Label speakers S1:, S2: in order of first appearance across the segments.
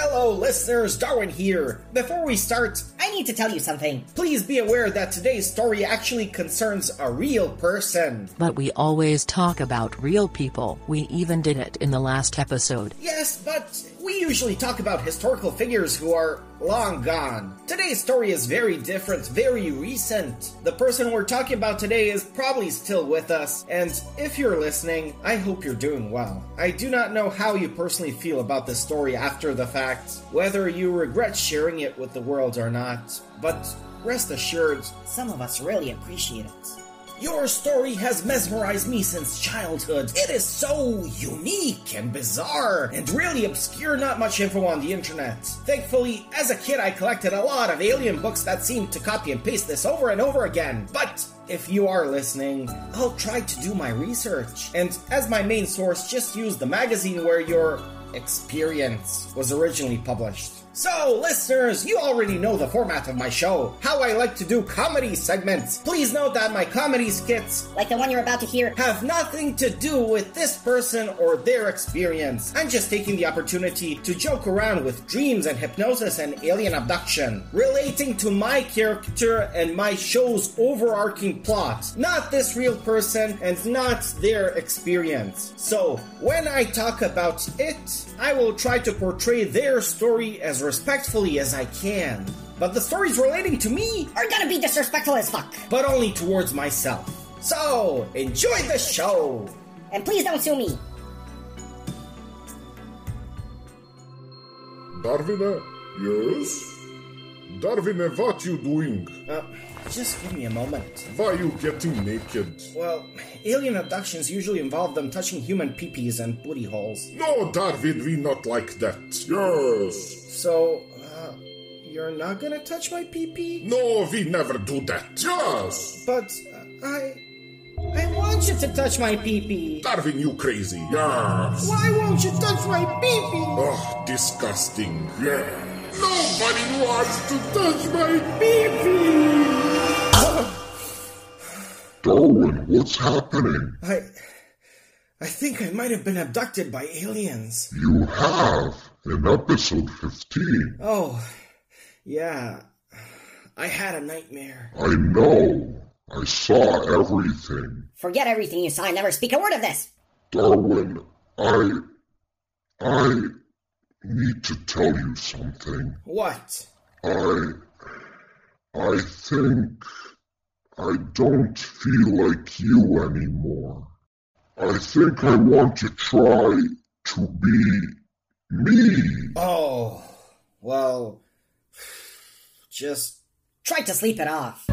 S1: Hello, listeners, Darwin here. Before we start,
S2: I need to tell you something.
S1: please be aware that today's story actually concerns a real person.
S3: But we always talk about real people. We even did it in the last episode.
S1: Yes, but we usually talk about historical figures who are long gone. Today's story is very different, very recent. The person we're talking about today is probably still with us, and if you're listening, I hope you're doing well. I do not know how you personally feel about this story after the fact, whether you regret sharing it with the world or not, but rest assured,
S2: Some of us really appreciate it.
S1: Your story has mesmerized me since childhood. It is so unique and bizarre and really obscure, not much info on the internet. Thankfully, as a kid, I collected a lot of alien books that seemed to copy and paste this over and over again. But if you are listening, I'll try to do my research. And as my main source, just use the magazine where your experience was originally published. So, listeners, you already know the format of my show, how I like to do comedy segments. Please note that my comedy skits
S2: Like the one you're about to hear.
S1: have nothing to do with this person or their experience. I'm just taking the opportunity to joke around with dreams and hypnosis and alien abduction, relating to my character and my show's overarching plot, not this real person and not their experience. So, when I talk about it, I will try to portray their story as respectfully as I can. But the stories relating to me
S2: Are gonna be disrespectful as fuck.
S1: but only towards myself. So, enjoy the show!
S2: And please don't sue me.
S4: Darwin, yes? Darwin, what you doing?
S1: Uh, just give me a moment.
S4: Why are you getting naked?
S1: Well, alien abductions usually involve them touching human peepees and booty holes.
S4: No, Darwin, we not like that. Yes.
S1: So, uh, you're not gonna touch my peepee?
S4: No, we never do that. Yes.
S1: But, uh, I. I want you to touch my peepee!
S4: Darwin, you crazy. Yes.
S1: Why won't you touch my peepee?
S4: Oh, disgusting. Yeah. Nobody wants to touch my pee pee!
S5: Darwin, what's happening?
S1: I. I think I might have been abducted by aliens.
S5: You have in episode 15.
S1: Oh, yeah. I had a nightmare.
S5: I know. I saw everything.
S2: Forget everything you saw and never speak a word of this.
S5: Darwin, I. I need to tell you something.
S1: What?
S5: I. I think. I don't feel like you anymore. I think I want to try to be me.
S1: Oh, well, just
S2: Try to sleep it off.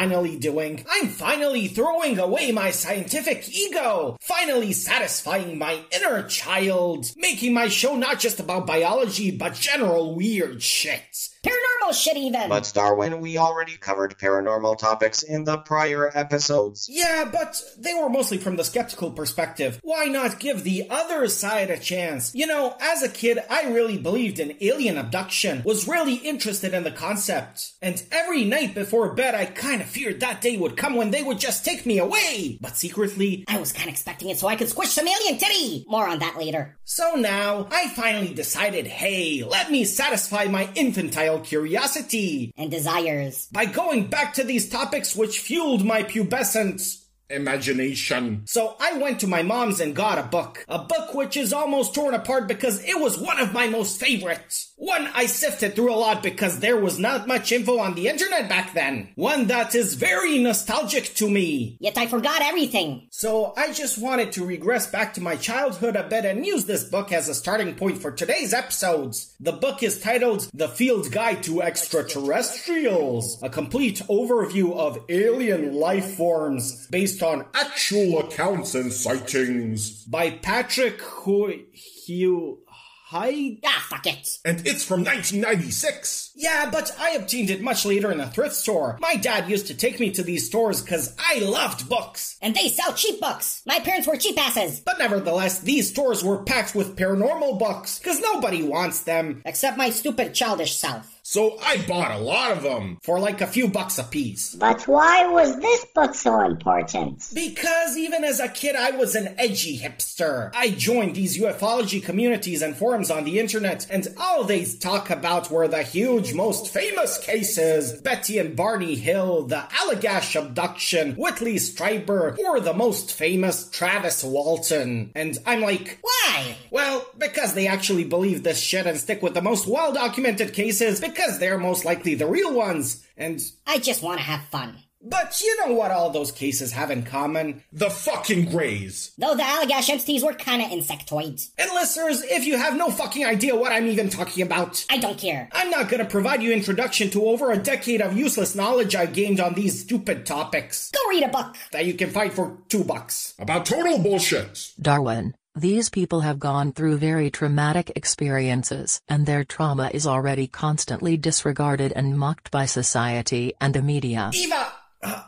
S1: Finally doing. I'm finally throwing away my scientific ego, finally satisfying my inner child, making my show not just about biology, but general weird shit.
S2: Paranormal shit, even.
S6: But Darwin, we already covered paranormal topics in the prior episodes.
S1: Yeah, but they were mostly from the skeptical perspective. Why not give the other side a chance? You know, as a kid, I really believed in alien abduction, was really interested in the concept. And every night before bed, I kinda feared that day would come when they would just take me away. But secretly,
S2: I was kinda expecting it so I could squish some alien titty. More on that later.
S1: so now, I finally decided, hey, let me satisfy my infantile curiosity
S2: And desires.
S1: by going back to these topics which fueled my pubescent
S4: imagination.
S1: So I went to my mom's and got a book. A book which is almost torn apart because it was one of my most favorites. One I sifted through a lot because there was not much info on the internet back then. One that is very nostalgic to me.
S2: Yet I forgot everything.
S1: So I just wanted to regress back to my childhood a bit and use this book as a starting point for today's episodes. The book is titled The Field Guide to Extraterrestrials, a complete overview of alien life forms based on
S4: Actual accounts and sightings.
S1: by Patrick Hu- Hugh Hyde.
S2: Ah, fuck it.
S4: And it's from 1996.
S1: Yeah, but I obtained it much later in a thrift store. My dad used to take me to these stores because I loved books.
S2: And they sell cheap books. My parents were cheap asses.
S1: But nevertheless, these stores were packed with paranormal books because nobody wants them
S2: Except my stupid childish self.
S4: So I bought a lot of them.
S1: for like a few bucks a piece.
S7: But why was this book so important?
S1: Because even as a kid, I was an edgy hipster. I joined these ufology communities and forums on the internet, and all they talk about were the huge, most famous cases Betty and Barney Hill, the Allagash abduction, Whitley Strieber, or the most famous Travis Walton. And I'm like,
S2: Why?
S1: well, because they actually believe this shit and stick with the most well documented cases because they're most likely the real ones. And,
S2: I just want to have fun.
S1: but you know what all those cases have in common?
S4: The fucking Greys.
S2: Though the Allagash entities were kinda insectoids.
S1: And listeners, if you have no fucking idea what I'm even talking about,
S2: I don't care.
S1: I'm not gonna provide you introduction to over a decade of useless knowledge I gained on these stupid topics
S2: Go read a book.
S1: that you can find for two bucks.
S4: About total bullshit.
S3: Darwin. These people have gone through very traumatic experiences, and their trauma is already constantly disregarded and mocked by society and the media.
S1: Eva, uh,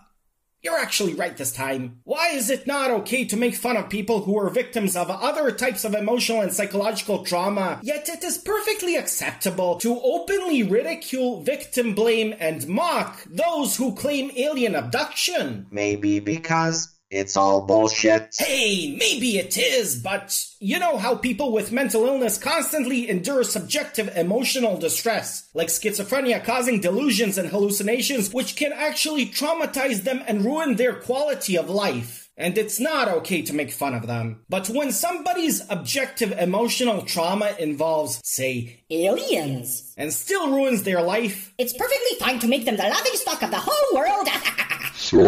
S1: you're actually right this time. Why is it not okay to make fun of people who are victims of other types of emotional and psychological trauma, yet it is perfectly acceptable to openly ridicule, victim blame, and mock those who claim alien abduction?
S6: Maybe because it's all bullshit.
S1: Hey, maybe it is, but you know how people with mental illness constantly endure subjective emotional distress, like schizophrenia causing delusions and hallucinations, which can actually traumatize them and ruin their quality of life. And it's not okay to make fun of them. But when somebody's objective emotional trauma involves, say,
S2: Aliens.
S1: and still ruins their life,
S2: It's perfectly fine to make them the laughing stock of the whole world.
S5: So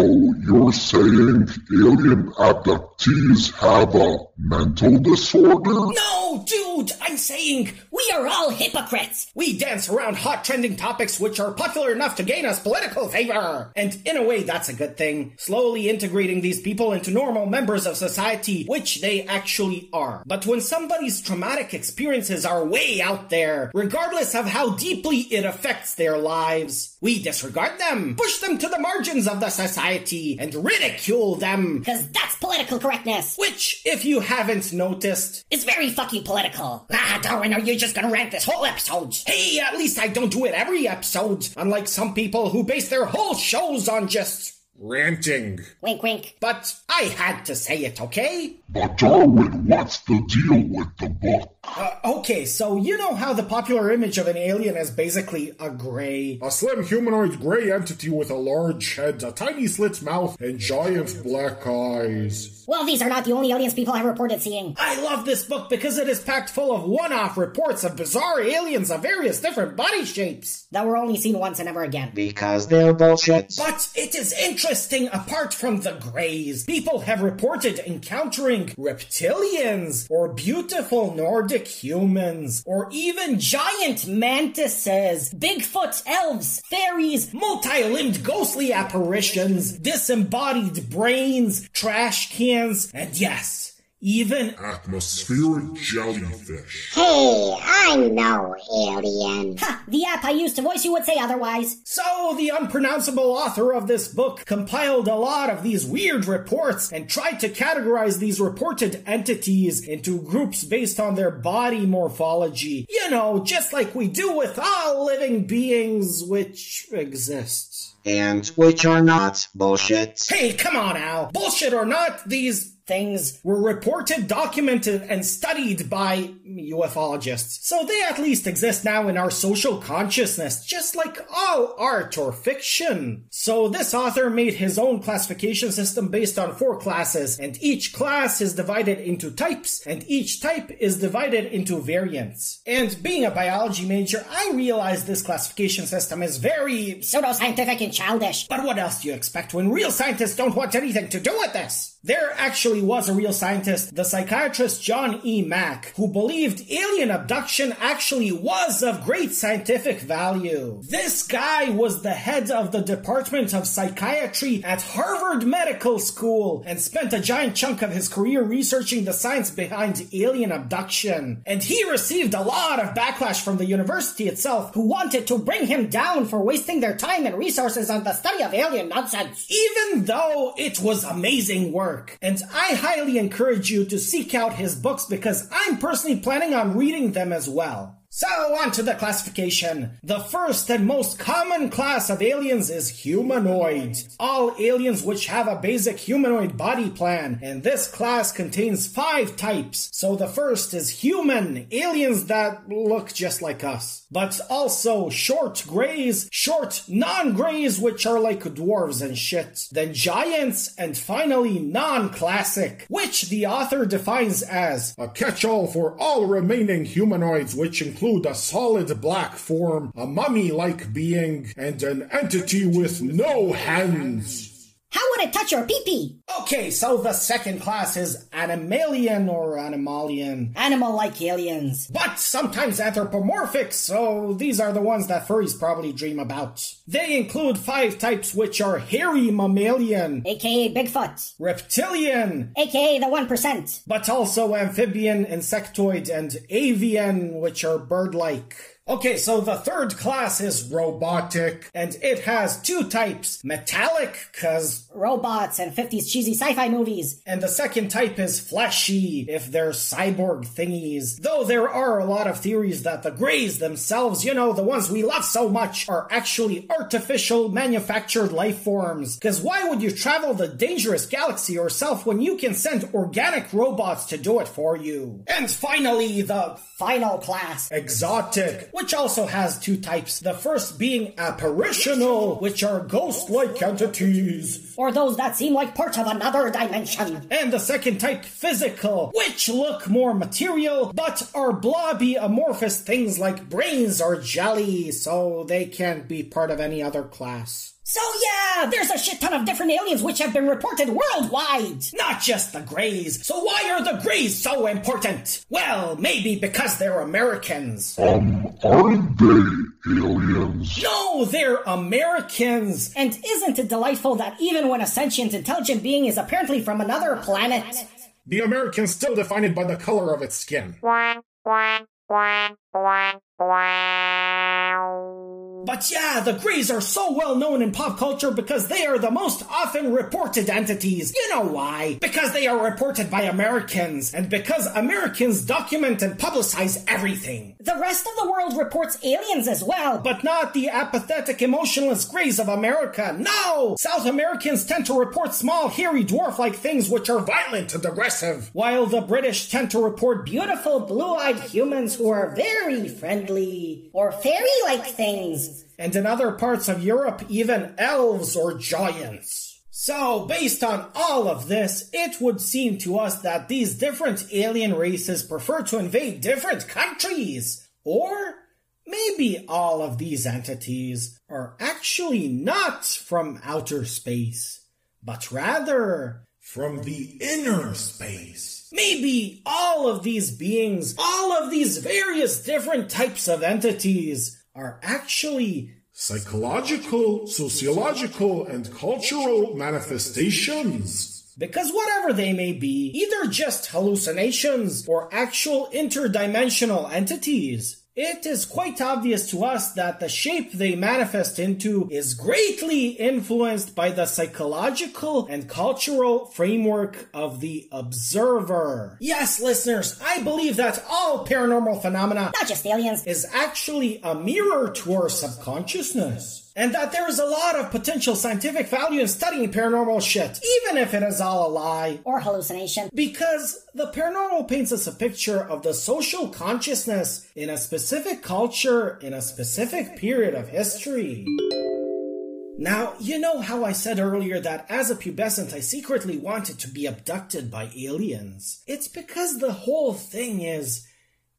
S5: you're saying alien abductees have a mental disorder?
S1: no, dude, I'm saying
S2: we are all hypocrites.
S1: We dance around hot trending topics which are popular enough to gain us political favor. And in a way, that's a good thing. Slowly integrating these people into normal members of society, which they actually are. But when somebody's traumatic experiences are way out there, regardless of how deeply it affects their lives, we disregard them, push them to the margins of the society, and ridicule them.
S2: Because that's political correctness.
S1: Which, if you haven't noticed,
S2: is very fucking political. Ah, Darwin, are you just gonna rant this whole episode?
S1: Hey, at least I don't do it every episode, unlike some people who base their whole shows on just.
S4: Ranting.
S2: Wink, wink.
S1: But I had to say it, okay?
S5: But Darwin, what's the deal with the book?
S1: Uh, okay, so you know how the popular image of an alien is basically a gray.
S4: A slim humanoid gray entity with a large head, a tiny slit mouth, and giant black eyes.
S2: Well, these are not the only aliens people have reported seeing.
S1: I love this book because it is packed full of one off reports of bizarre aliens of various different body shapes.
S2: That were only seen once and never again.
S6: Because they're bullshit.
S1: But it is interesting apart from the grays. People have reported encountering reptilians, or beautiful Nordic humans, or even giant mantises, Bigfoot elves, fairies, multi-limbed ghostly apparitions, disembodied brains, trash cans, and yes, even
S5: Atmospheric jellyfish.
S7: Hey, I'm no alien.
S2: Ha! The app I used to voice you would say otherwise.
S1: So, the unpronounceable author of this book compiled a lot of these weird reports and tried to categorize these reported entities into groups based on their body morphology. You know, just like we do with all living beings which exist.
S6: And which are not bullshit.
S1: Hey, come on, Al. Bullshit or not, these things were reported, documented, and studied by ufologists. So they at least exist now in our social consciousness, just like all art or fiction. So this author made his own classification system based on four classes, and each class is divided into types, and each type is divided into variants. And being a biology major, I realize this classification system is very
S2: Pseudoscientific and childish.
S1: but what else do you expect when real scientists don't want anything to do with this? There actually was a real scientist, the psychiatrist John E. Mack, who believed alien abduction actually was of great scientific value. This guy was the head of the Department of Psychiatry at Harvard Medical School and spent a giant chunk of his career researching the science behind alien abduction. And he received a lot of backlash from the university itself,
S2: Who wanted to bring him down for wasting their time and resources on the study of alien nonsense.
S1: even though it was amazing work. And I highly encourage you to seek out his books because I'm personally planning on reading them as well. So, on to the classification. The first and most common class of aliens is humanoid. All aliens which have a basic humanoid body plan, and this class contains five types. So the first is human, aliens that look just like us. But also short grays, short non-grays which are like dwarves and shit. Then giants, and finally non-classic, which the author defines as
S4: A catch-all for all remaining humanoids, which include a solid black form, a mummy-like being, and an entity with no hands.
S2: How would it touch your pee-pee?
S1: Okay, so the second class is animalian or animalian.
S2: Animal-like aliens.
S1: But sometimes anthropomorphic, so these are the ones that furries probably dream about. They include five types which are hairy mammalian,
S2: AKA Bigfoot.
S1: reptilian,
S2: AKA the 1%.
S1: but also amphibian, insectoid, and avian, which are bird-like. Okay, so the third class is robotic, and it has two types, metallic, cause
S2: Robots and 50s cheesy sci-fi movies.
S1: and the second type is fleshy, if they're cyborg thingies. Though there are a lot of theories that the Greys themselves, you know, the ones we love so much, are actually artificial manufactured life forms. Cause why would you travel the dangerous galaxy yourself when you can send organic robots to do it for you? And finally, the
S2: Final class.
S1: exotic, which also has two types. The first being apparitional, which are ghost-like entities.
S2: Or those that seem like part of another dimension.
S1: And the second type, physical, which look more material, but are blobby amorphous things like brains or jelly, so they can't be part of any other class.
S2: So yeah, there's a shit ton of different aliens which have been reported worldwide.
S1: Not just the Greys. So why are the Greys so important? Well, maybe because they're Americans.
S5: Um, aren't they aliens?
S1: No, they're Americans.
S2: And isn't it delightful that even when a sentient intelligent being is apparently from another planet,
S4: The Americans still define it by the color of its skin.
S1: But yeah, the Greys are so well known in pop culture because they are the most often reported entities. You know why? Because they are reported by Americans, and because Americans document and publicize everything.
S2: the rest of the world reports aliens as well.
S1: But not the apathetic, emotionless Greys of America. No! South Americans tend to report small, hairy, dwarf-like things which are violent and aggressive, while the British tend to report
S2: beautiful blue-eyed humans who are very friendly or fairy-like things.
S1: And in other parts of Europe, even elves or giants. So, based on all of this, it would seem to us that these different alien races prefer to invade different countries. Or maybe all of these entities are actually not from outer space, but rather
S4: From the inner space.
S1: Maybe all of these beings, all of these various different types of entities are actually
S4: Psychological, sociological, and cultural manifestations.
S1: because whatever they may be, either just hallucinations or actual interdimensional entities. It is quite obvious to us that the shape they manifest into is greatly influenced by the psychological and cultural framework of the observer. Yes, listeners, I believe that all paranormal phenomena,
S2: not just aliens,
S1: is actually a mirror to our subconsciousness and that there is a lot of potential scientific value in studying paranormal shit, even if it is all a lie.
S2: Or hallucination.
S1: Because the paranormal paints us a picture of the social consciousness in a specific culture in a specific period of history. Now, you know how I said earlier that as a pubescent I secretly wanted to be abducted by aliens? It's because the whole thing is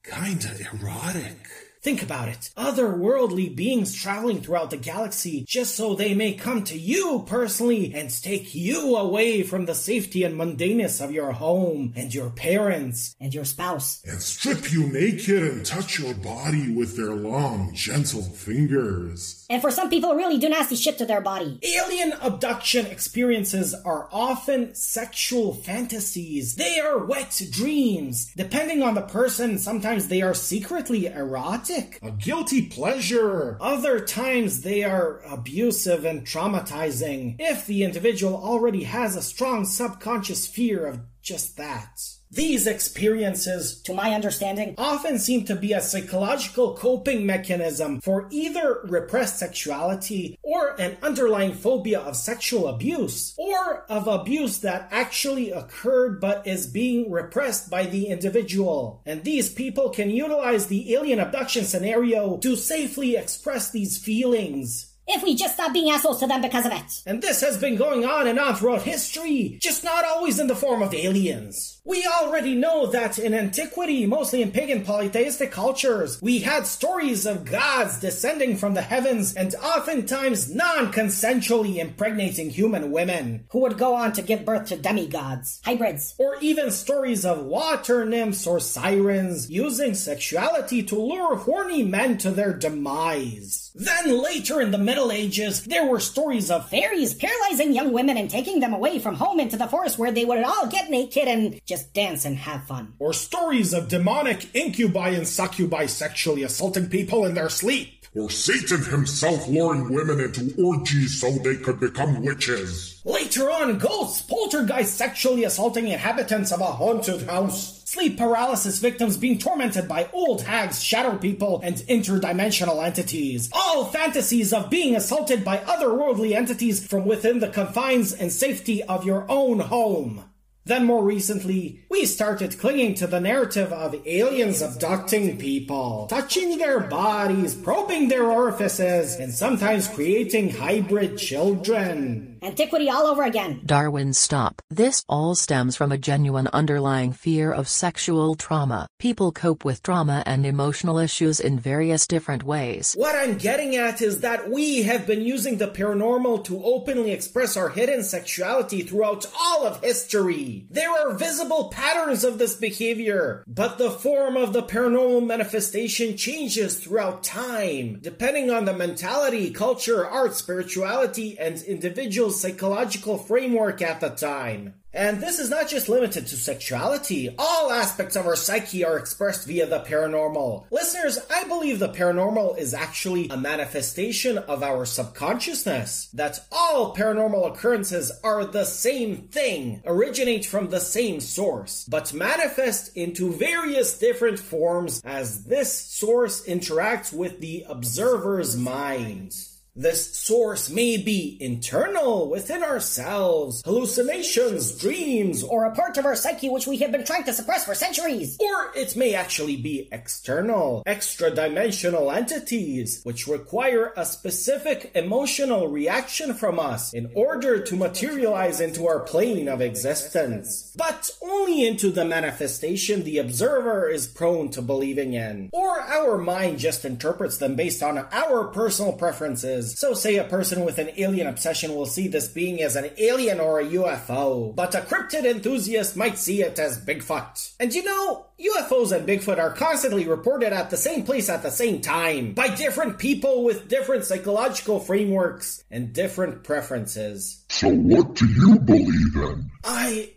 S4: kinda erotic.
S1: Think about it. Otherworldly beings traveling throughout the galaxy just so they may come to you personally and take you away from the safety and mundaneness of your home and your parents
S2: and your spouse.
S4: And strip you naked and touch your body with their long, gentle fingers.
S2: And for some people, really do nasty shit to their body.
S1: Alien abduction experiences are often sexual fantasies. They are wet dreams. Depending on the person, sometimes they are secretly erotic
S4: a guilty pleasure.
S1: Other times they are abusive and traumatizing if the individual already has a strong subconscious fear of just that. These experiences,
S2: to my understanding,
S1: often seem to be a psychological coping mechanism for either repressed sexuality or an underlying phobia of sexual abuse, or of abuse that actually occurred but is being repressed by the individual. And these people can utilize the alien abduction scenario to safely express these feelings
S2: if we just stop being assholes to them because of it.
S1: And this has been going on and on throughout history, just not always in the form of aliens. We already know that in antiquity, mostly in pagan polytheistic cultures, we had stories of gods descending from the heavens and oftentimes non-consensually impregnating human women.
S2: Who would go on to give birth to demigods, hybrids.
S1: Or even stories of water nymphs or sirens using sexuality to lure horny men to their demise. Then later in the Middle Ages, there were stories of
S2: fairies paralyzing young women and taking them away from home into the forest where they would all get naked and just dance and have fun.
S4: Or stories of demonic incubi and succubi sexually assaulting people in their sleep.
S5: Or Satan himself luring women into orgies so they could become witches.
S1: Later on, ghosts, poltergeists sexually assaulting inhabitants of a haunted house. Sleep paralysis victims being tormented by old hags, shadow people, and interdimensional entities. All fantasies of being assaulted by otherworldly entities from within the confines and safety of your own home. Then more recently, we started clinging to the narrative of aliens abducting people, touching their bodies, probing their orifices, and sometimes creating hybrid children.
S2: Antiquity all over again.
S3: Darwin stop. This all stems from a genuine underlying fear of sexual trauma. People cope with trauma and emotional issues in various different ways.
S1: What I'm getting at is that we have been using the paranormal to openly express our hidden sexuality throughout all of history. There are visible patterns of this behavior, but the form of the paranormal manifestation changes throughout time, depending on the mentality, culture, art, spirituality, and individual psychological framework at the time. And this is not just limited to sexuality. All aspects of our psyche are expressed via the paranormal. Listeners, I believe the paranormal is actually a manifestation of our subconsciousness. That all paranormal occurrences are the same thing, originate from the same source, but manifest into various different forms as this source interacts with the observer's mind. This source may be internal within ourselves, hallucinations, dreams,
S2: or a part of our psyche which we have been trying to suppress for centuries.
S1: Or it may actually be external, extra dimensional entities which require a specific emotional reaction from us in order to materialize into our plane of existence. But only into the manifestation the observer is prone to believing in. Or our mind just interprets them based on our personal preferences is. So say a person with an alien obsession will see this being as an alien or a UFO, but a cryptid enthusiast might see it as Bigfoot. And you know, UFOs and Bigfoot are constantly reported at the same place at the same time by different people with different psychological frameworks and different preferences.
S5: So what do you believe in?
S1: I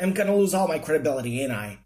S1: am gonna lose all my credibility, ain't I?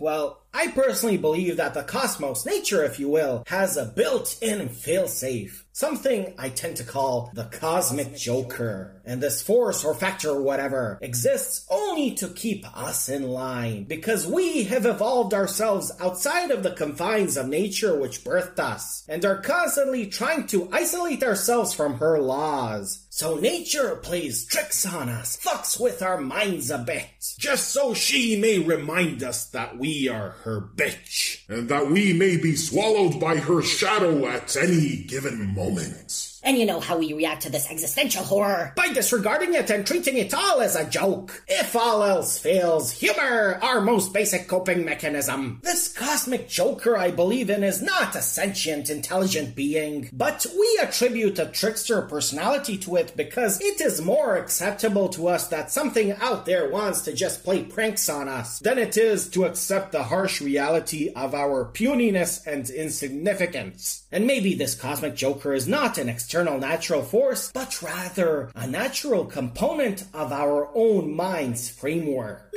S1: Well, I personally believe that the cosmos, nature if you will, has a built-in failsafe. Something I tend to call the cosmic joker. And this force or factor or whatever exists only to keep us in line. Because we have evolved ourselves outside of the confines of nature which birthed us. And are constantly trying to isolate ourselves from her laws. So nature plays tricks on us, fucks with our minds a bit.
S4: Just so she may remind us that we are her bitch, and that we may be swallowed by her shadow at any given moment.
S2: And you know how we react to this existential horror.
S1: By disregarding it and treating it all as a joke. If all else fails, humor, our most basic coping mechanism. This cosmic joker I believe in is not a sentient, intelligent being, but we attribute a trickster personality to it because it is more acceptable to us that something out there wants to just play pranks on us than it is to accept the harsh reality of our puniness and insignificance. And maybe this cosmic joker is not an external natural force, but rather a natural component of our own mind's framework.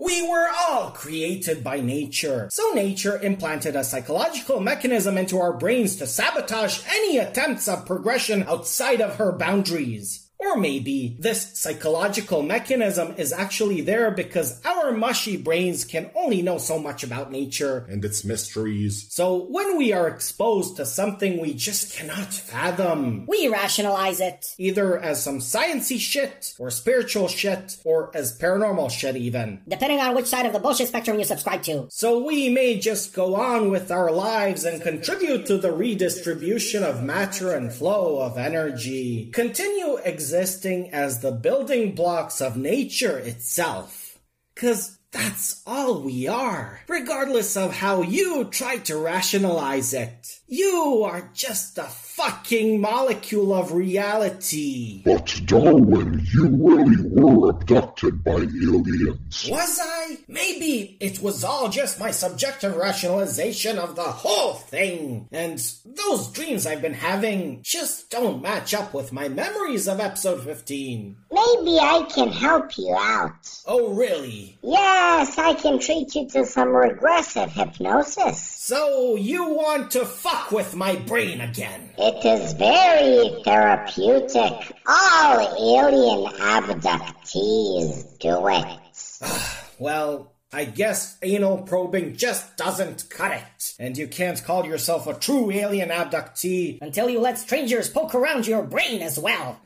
S1: We were all created by nature. So nature implanted a psychological mechanism into our brains to sabotage any attempts of progression outside of her boundaries. Or maybe this psychological mechanism is actually there because our mushy brains can only know so much about nature
S4: And its mysteries.
S1: so when we are exposed to something we just cannot fathom,
S2: We rationalize it.
S1: either as some sciency shit, or spiritual shit, or as paranormal shit even.
S2: Depending on which side of the bullshit spectrum you subscribe to.
S1: So we may just go on with our lives and contribute to the redistribution of matter and flow of energy. Continue existing as the building blocks of nature itself. Cause that's all we are. Regardless of how you try to rationalize it. You are just a fucking molecule of reality.
S5: But Darwin, you really were abducted by aliens.
S1: Was I? Maybe it was all just my subjective rationalization of the whole thing. And those dreams I've been having just don't match up with my memories of episode 15.
S7: Maybe I can help you out.
S1: Oh, really?
S7: Yes, I can treat you to some regressive hypnosis.
S1: So you want to fuck with my brain again?
S7: It is very therapeutic. All alien abductees do it.
S1: Well, I guess anal probing just doesn't cut it. And you can't call yourself a true alien abductee
S2: Until you let strangers poke around your brain as well.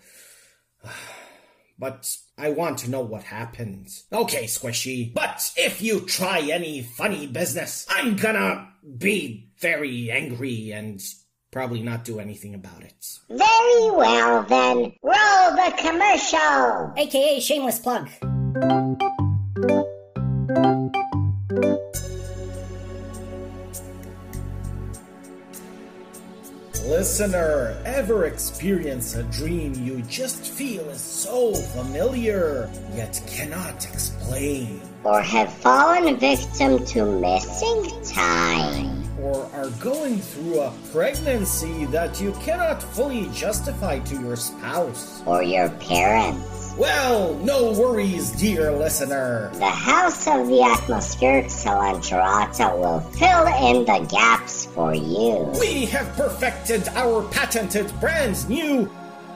S1: But I want to know what happens. Okay, Squishy, but if you try any funny business, I'm gonna be very angry and probably not do anything about it.
S7: Very well then. Roll the commercial.
S2: AKA shameless plug.
S1: Listener, ever experience a dream you just feel is so familiar, yet cannot explain?
S7: Or have fallen victim to missing time.
S1: Or are going through a pregnancy that you cannot fully justify to your spouse?
S7: Or your parents.
S1: Well, no worries, dear listener.
S7: The House of the Atmospheric Cilantrata will fill in the gaps for you.
S1: We have perfected our patented brand new,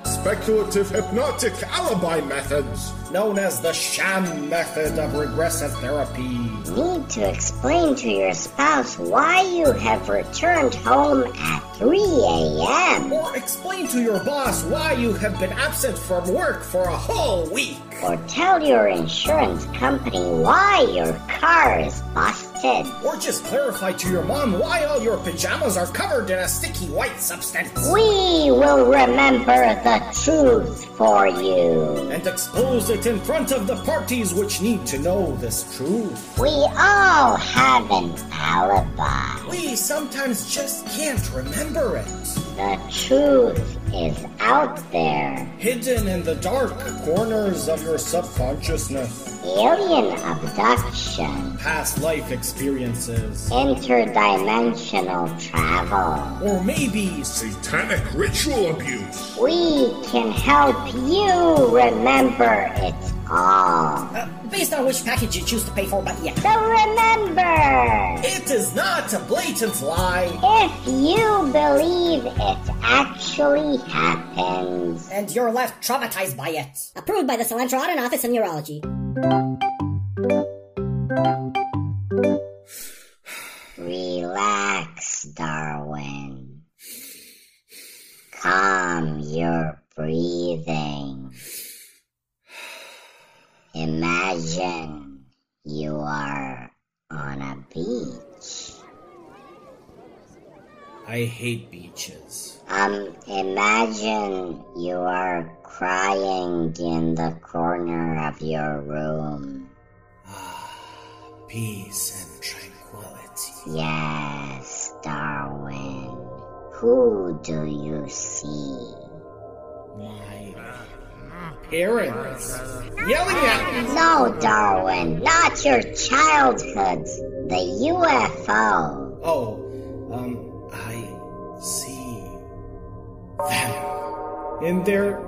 S4: Speculative hypnotic alibi methods.
S1: Known as the sham method of regressive therapy.
S7: Need to explain to your spouse why you have returned home at 3 a.m.
S1: Or explain to your boss why you have been absent from work for a whole week.
S7: Or tell your insurance company why your car is busted.
S1: Or just clarify to your mom why all your pajamas are covered in a sticky white substance.
S7: We will remember the truth for you.
S1: And expose it in front of the parties which need to know this truth.
S7: We all have an alibi.
S1: We sometimes just can't remember it.
S7: The truth is out there.
S1: Hidden in the dark corners of your subconsciousness.
S7: Alien abduction,
S1: Past life experiences.
S7: interdimensional travel.
S1: Or maybe
S4: Satanic ritual abuse.
S7: We can help you remember it all.
S2: Uh, based on which package you choose to pay for, but yeah.
S7: So remember,
S1: It is not a blatant lie.
S7: if you believe it actually happens,
S2: And you're left traumatized by it.
S8: Approved by the Cilantro Audit Office in Urology.
S7: relax, Darwin. Calm your breathing. Imagine you are on a beach.
S1: I hate beaches.
S7: Um, imagine you are crying in the corner of your room.
S1: Peace and tranquility.
S7: Yes, Darwin. Who do you see?
S1: My parents yelling at me.
S7: No, Darwin, not your childhood. The UFO.
S1: Oh, um, I see them in their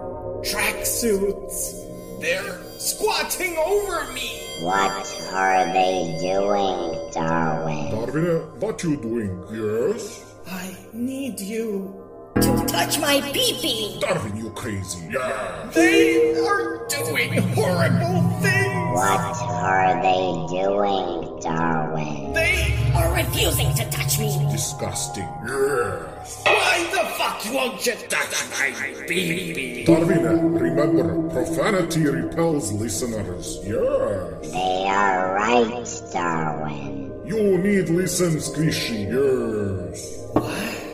S1: tracksuits. They're squatting over me.
S7: What are they doing, Darwin?
S5: Darwin, what you doing? Yes?
S1: I need you.
S2: To touch my pee-pee!
S5: Darwin, you crazy. Yeah.
S1: They are doing horrible things.
S7: What are they doing, Darwin?
S1: They
S2: are refusing to touch me!
S5: Disgusting. Yes.
S1: Why the fuck won't you touch my baby?
S5: Darwin, remember, profanity repels listeners. Yes.
S7: They are right, Darwin.
S5: You need listen, Squishy. Yes.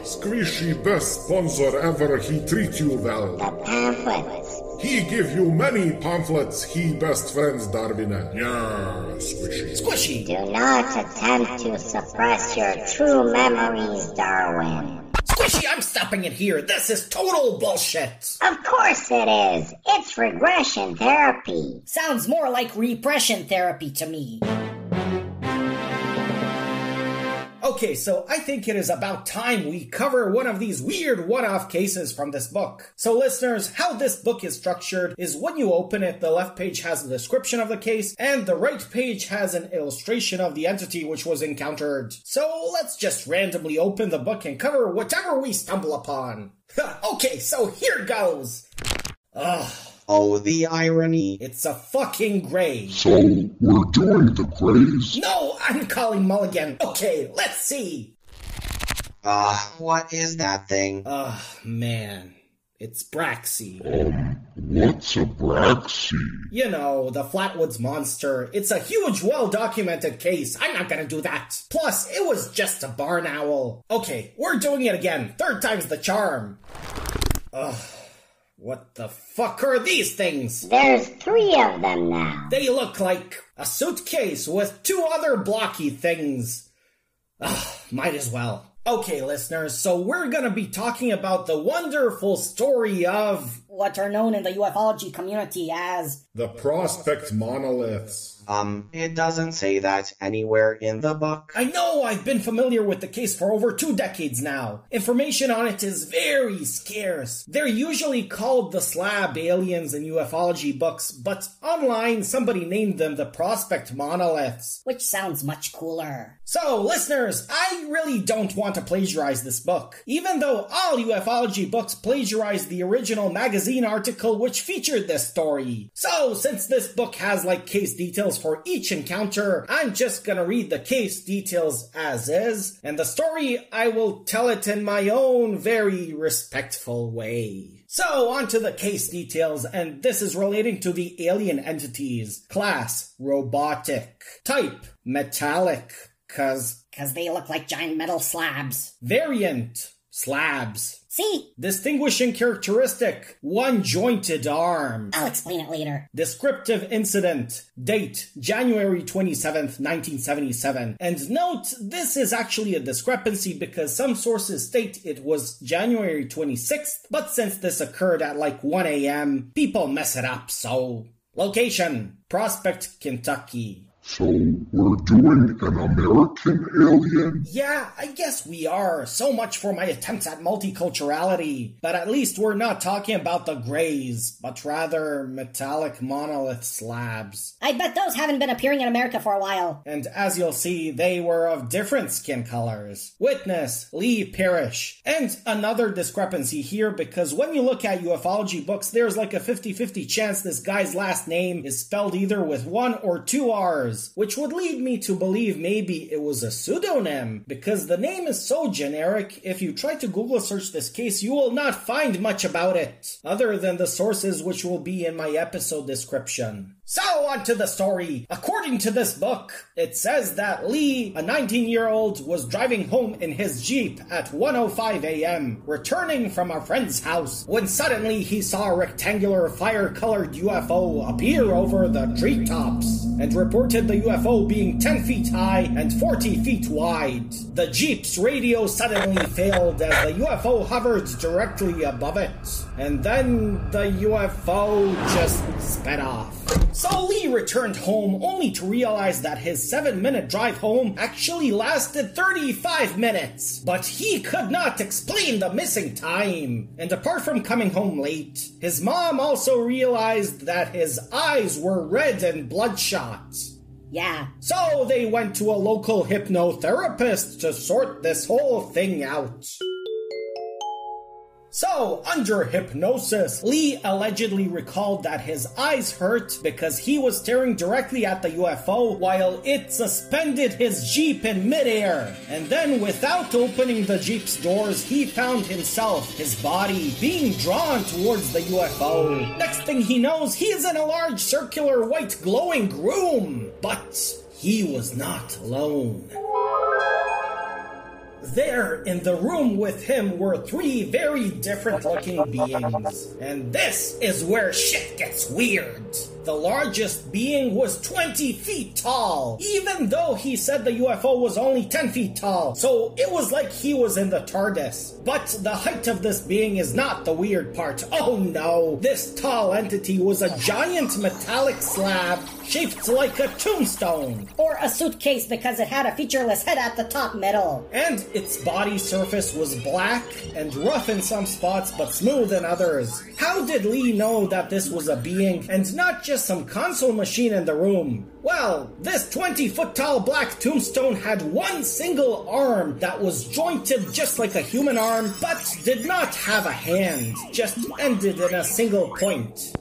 S5: Squishy best sponsor ever. He treat you well.
S7: The pamphlets.
S5: He give you many pamphlets. He best friends, Darwin. Yes, Squishy.
S1: Squishy.
S7: Do not attempt to suppress your true memories, Darwin.
S1: Squishy, I'm stopping it here. This is total bullshit.
S7: Of course it is. It's regression therapy.
S2: Sounds more like repression therapy to me.
S1: Okay, so I think it is about time we cover one of these weird one-off cases from this book. So listeners, how this book is structured is when you open it, the left page has the description of the case, and the right page has an illustration of the entity which was encountered. So let's just randomly open the book and cover whatever we stumble upon. okay, so here goes. Ugh,
S6: Oh, the irony.
S1: it's a fucking grey.
S5: So, we're doing the Greys?
S1: No, I'm calling Mulligan. Okay, let's see.
S6: Ah, what is that thing?
S1: Ugh, man. It's Braxy.
S5: Um, what's a Braxy?
S1: You know, the Flatwoods monster. It's a huge, well documented case. I'm not gonna do that. Plus, it was just a barn owl. Okay, we're doing it again. Third time's the charm. Ugh. What the fuck are these things?
S7: There's three of them now.
S1: They look like a suitcase with two other blocky things. Ugh, might as well. Okay, listeners, so we're gonna be talking about the wonderful story of.
S2: What are known in the ufology community as
S4: The prospect monoliths.
S6: Um, it doesn't say that anywhere in the book.
S1: I know I've been familiar with the case for over two decades now. Information on it is very scarce. They're usually called the slab aliens in ufology books, but online somebody named them the prospect monoliths.
S2: which sounds much cooler.
S1: So, listeners, I really don't want to plagiarize this book, even though all ufology books plagiarize the original magazine article which featured this story. So, since this book has like case details for each encounter, I'm just gonna read the case details as is, and the story I will tell it in my own very respectful way. So, on to the case details, and this is relating to the alien entities. Class, robotic. Type, metallic, cause
S2: Cause they look like giant metal slabs.
S1: variant, slabs.
S2: See?
S1: Distinguishing characteristic, one jointed arm.
S2: I'll explain it later.
S1: Descriptive incident. Date, January 27th, 1977. And note, this is actually a discrepancy because some sources state it was January 26th, but since this occurred at like 1 a.m., people mess it up, so. Location, Prospect, Kentucky.
S5: So we're doing an American alien?
S1: Yeah, I guess we are. So much for my attempts at multiculturality. But at least we're not talking about the grays, but rather metallic monolith slabs.
S8: I bet those haven't been appearing in America for a while.
S1: And as you'll see, they were of different skin colors. Witness Lee Parrish. And another discrepancy here because when you look at ufology books, there's like a 50 50 chance this guy's last name is spelled either with one or two R's which would lead me to believe maybe it was a pseudonym, because the name is so generic, if you try to Google search this case, you will not find much about it, other than the sources which will be in my episode description. So, on to the story. According to this book, it says that Lee, a 19 year old, was driving home in his Jeep at 1.05 a.m., returning from a friend's house, when suddenly he saw a rectangular fire colored UFO appear over the treetops, and reported the UFO being 10 feet high and 40 feet wide. The Jeep's radio suddenly failed as the UFO hovered directly above it, and then the UFO just sped off. So Lee returned home only to realize that his 7 minute drive home actually lasted 35 minutes. But he could not explain the missing time. And apart from coming home late, his mom also realized that his eyes were red and bloodshot.
S8: Yeah.
S1: So they went to a local hypnotherapist to sort this whole thing out. So, under hypnosis, Lee allegedly recalled that his eyes hurt because he was staring directly at the UFO while it suspended his Jeep in midair. And then, without opening the Jeep's doors, he found himself, his body, being drawn towards the UFO. Hmm. Next thing he knows, he is in a large circular white glowing room. But he was not alone. There, in the room with him, were three very different looking beings. And this is where shit gets weird. The largest being was 20 feet tall, even though he said the UFO was only 10 feet tall, so it was like he was in the TARDIS. But the height of this being is not the weird part. Oh no! This tall entity was a giant metallic slab shaped like a tombstone.
S8: Or a suitcase because it had a featureless head at the top middle.
S1: And its body surface was black and rough in some spots but smooth in others. How did Lee know that this was a being and not just some console machine in the room? Well, this 20 foot tall black tombstone had one single arm that was jointed just like a human arm, but did not have a hand, just ended in a single point.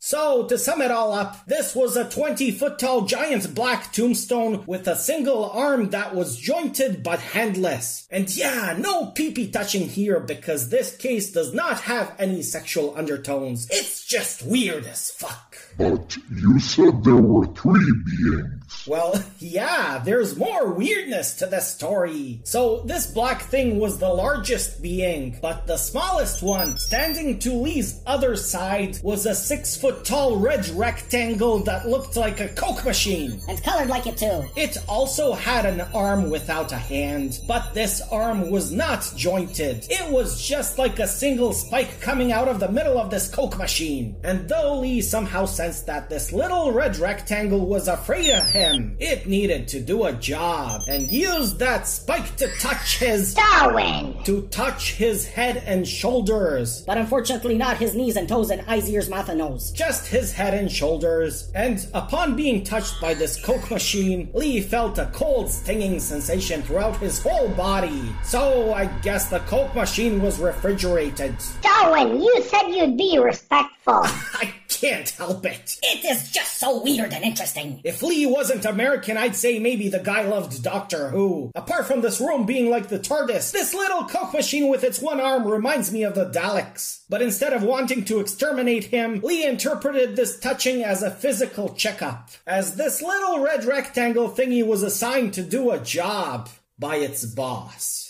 S1: So, to sum it all up, this was a 20 foot tall giant black tombstone with a single arm that was jointed but handless. And yeah, no pee pee touching here because this case does not have any sexual undertones. It's just weird as fuck.
S5: But you said there were three beings.
S1: Well, yeah, there's more weirdness to this story. So, this black thing was the largest being, but the smallest one, standing to Lee's other side, was a six foot tall red rectangle that looked like a Coke machine.
S8: And colored like it too.
S1: It also had an arm without a hand, but this arm was not jointed. It was just like a single spike coming out of the middle of this Coke machine. And though Lee somehow sensed that this little red rectangle was afraid of him, it needed to do a job and used that spike to touch his
S7: Darwin!
S1: to touch his head and shoulders.
S8: But unfortunately not his knees and toes and eyes, ears, mouth, and nose.
S1: Just his head and shoulders. And upon being touched by this Coke machine, Lee felt a cold stinging sensation throughout his whole body. So I guess the Coke machine was refrigerated.
S7: Darwin, you said you'd be respectful.
S1: Can't help it.
S8: It is just so weird and interesting.
S1: If Lee wasn't American, I'd say maybe the guy loved Doctor Who. Apart from this room being like the TARDIS, this little Coke machine with its one arm reminds me of the Daleks. But instead of wanting to exterminate him, Lee interpreted this touching as a physical checkup, as this little red rectangle thingy was assigned to do a job by its boss.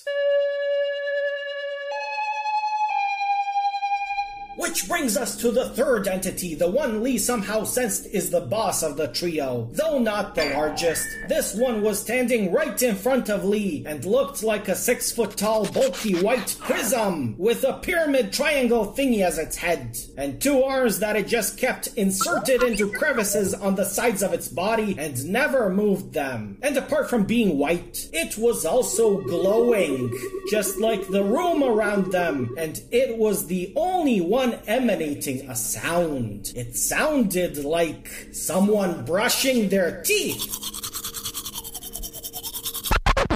S1: Which brings us to the third entity, the one Lee somehow sensed is the boss of the trio. Though not the largest, this one was standing right in front of Lee and looked like a six foot tall, bulky white prism with a pyramid triangle thingy as its head, and two arms that it just kept inserted into crevices on the sides of its body and never moved them. And apart from being white, it was also glowing, just like the room around them, and it was the only one emanating a sound. It sounded like someone brushing their teeth.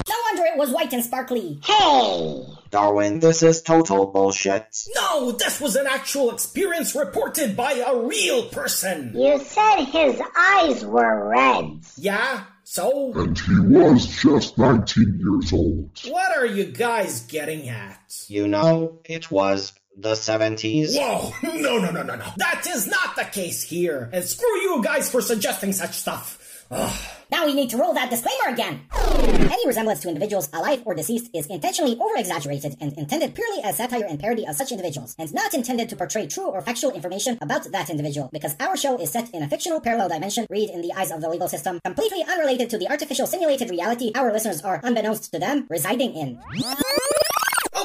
S2: No wonder it was white and sparkly.
S7: Hey!
S6: Darwin, this is total bullshit.
S1: No, this was an actual experience reported by a real person.
S7: You said his eyes were red.
S1: Yeah? So?
S5: And he was just 19 years old.
S1: What are you guys getting at?
S6: You know, it was the 70s.
S1: Whoa! No, no, no, no, no. That is not the case here. And screw you guys for suggesting such stuff. Ugh.
S2: Now we need to roll that disclaimer again. Any resemblance to individuals alive or deceased is intentionally over-exaggerated and intended purely as satire and parody of such individuals, and not intended to portray true or factual information about that individual, because our show is set in a fictional parallel dimension, read in the eyes of the legal system, completely unrelated to the artificial simulated reality our listeners are, unbeknownst to them, residing in.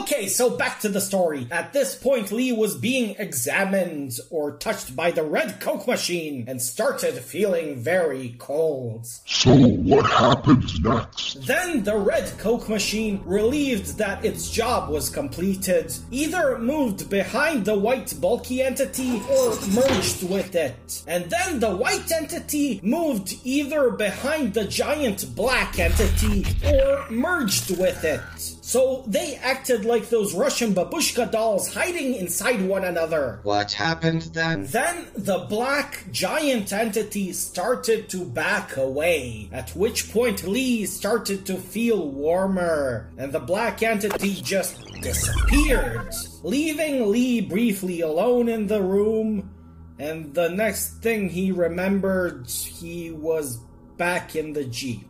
S1: Okay, so back to the story. At this point, Lee was being examined or touched by the red Coke machine and started feeling very cold.
S5: So what happens next?
S1: Then the red Coke machine, relieved that its job was completed, either moved behind the white bulky entity or merged with it. And then the white entity moved either behind the giant black entity or merged with it. So they acted like those Russian babushka dolls hiding inside one another.
S6: What happened then?
S1: Then the black giant entity started to back away, at which point Lee started to feel warmer, and the black entity just disappeared, leaving Lee briefly alone in the room. And the next thing he remembered, he was back in the Jeep.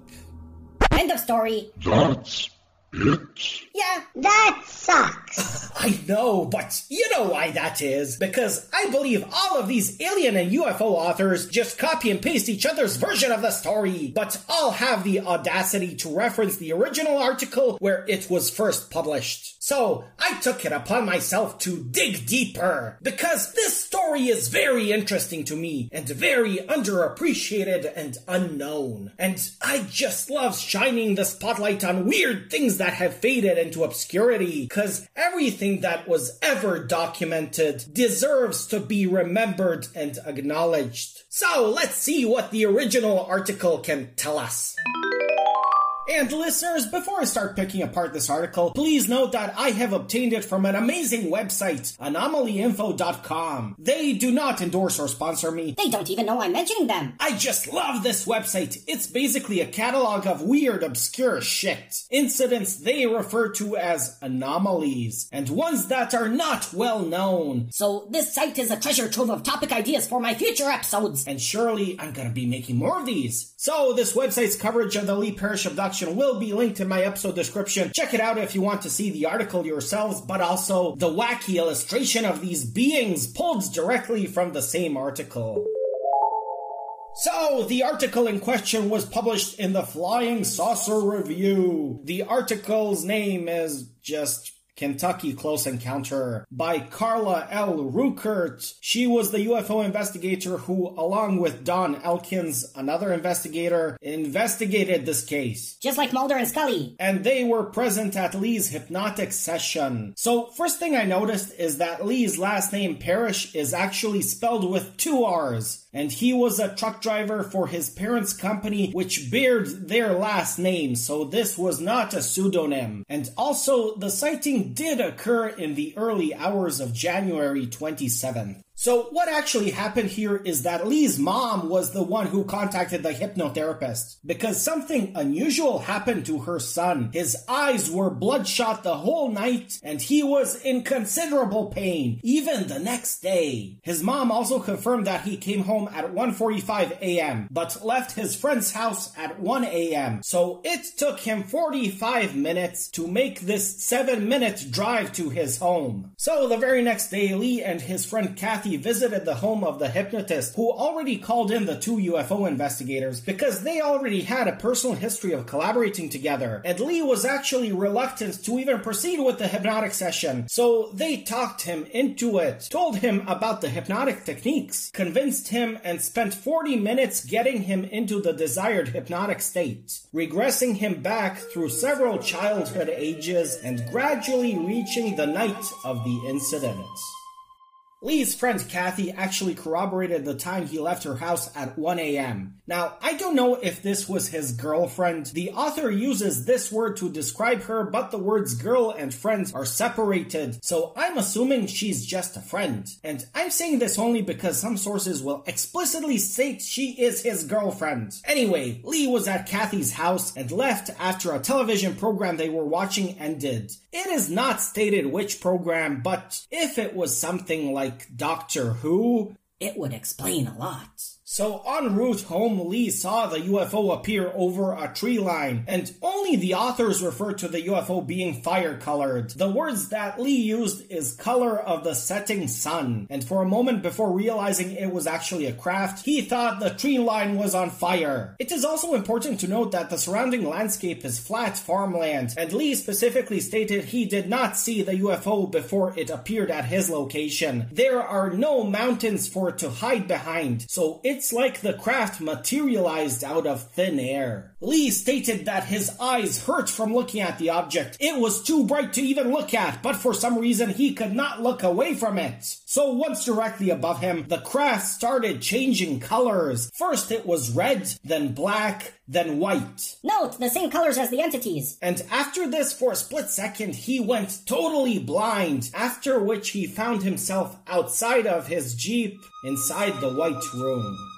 S2: End of story.
S5: That's
S2: Yeah,
S7: That sucks.
S1: I know, but you know why that is. Because I believe all of these alien and UFO authors just copy and paste each other's version of the story, but all have the audacity to reference the original article where it was first published. So I took it upon myself to dig deeper, because this story is very interesting to me and very underappreciated and unknown. And I just love shining the spotlight on weird things that have faded into obscurity, because everything that was ever documented deserves to be remembered and acknowledged. So let's see what the original article can tell us. And listeners, before I start picking apart this article, please note that I have obtained it from an amazing website, anomalyinfo.com. They do not endorse or sponsor me.
S2: they don't even know I'm mentioning them.
S1: I just love this website. It's basically a catalog of weird, obscure shit. Incidents they refer to as anomalies, and ones that are not well known.
S2: So this site is a treasure trove of topic ideas for my future episodes.
S1: And surely I'm gonna be making more of these. So this website's coverage of the Lee Parrish abduction will be linked in my episode description. Check it out if you want to see the article yourselves, but also the wacky illustration of these beings pulled directly from the same article. So, the article in question was published in the Flying Saucer Review. The article's name is just Kentucky Close Encounter by Carla L. Rueckert. She was the UFO investigator who, along with Don Elkins, another investigator, investigated this case.
S2: Just like Mulder and Scully.
S1: And they were present at Lee's hypnotic session. So, first thing I noticed is that Lee's last name, Parrish, is actually spelled with two R's and he was a truck driver for his parents' company, which bared their last name, so this was not a pseudonym. And also, the sighting did occur in the early hours of January 27th. So what actually happened here is that Lee's mom was the one who contacted the hypnotherapist because something unusual happened to her son. His eyes were bloodshot the whole night and he was in considerable pain, even the next day. His mom also confirmed that he came home at 1.45 a.m., but left his friend's house at 1 a.m. So it took him 45 minutes to make this 7 minute drive to his home. So the very next day, Lee and his friend Kathy he visited the home of the hypnotist, who already called in the two UFO investigators because they already had a personal history of collaborating together, and Lee was actually reluctant to even proceed with the hypnotic session, so they talked him into it, told him about the hypnotic techniques, convinced him, and spent 40 minutes getting him into the desired hypnotic state, regressing him back through several childhood ages and gradually reaching the night of the incident. Lee's friend Kathy actually corroborated the time he left her house at 1 a.m. Now, I don't know if this was his girlfriend. The author uses this word to describe her, but the words girl and friend are separated, so I'm assuming she's just a friend. And I'm saying this only because some sources will explicitly state she is his girlfriend. Anyway, Lee was at Kathy's house and left after a television program they were watching ended. It is not stated which program, but if it was something like Doctor Who,
S8: it would explain a lot.
S1: So en route home, Lee saw the UFO appear over a tree line, and only the authors refer to the UFO being fire colored. The words that Lee used is color of the setting sun, and for a moment before realizing it was actually a craft, he thought the tree line was on fire. It is also important to note that the surrounding landscape is flat farmland, and Lee specifically stated he did not see the UFO before it appeared at his location. There are no mountains for it to hide behind, so it it's like the craft materialized out of thin air. Lee stated that his eyes hurt from looking at the object. It was too bright to even look at, but for some reason he could not look away from it. So once directly above him, the craft started changing colors. First it was red, then black, then white.
S8: Note the same colors as the entities.
S1: And after this, for a split second, he went totally blind, after which he found himself outside of his Jeep inside the white room.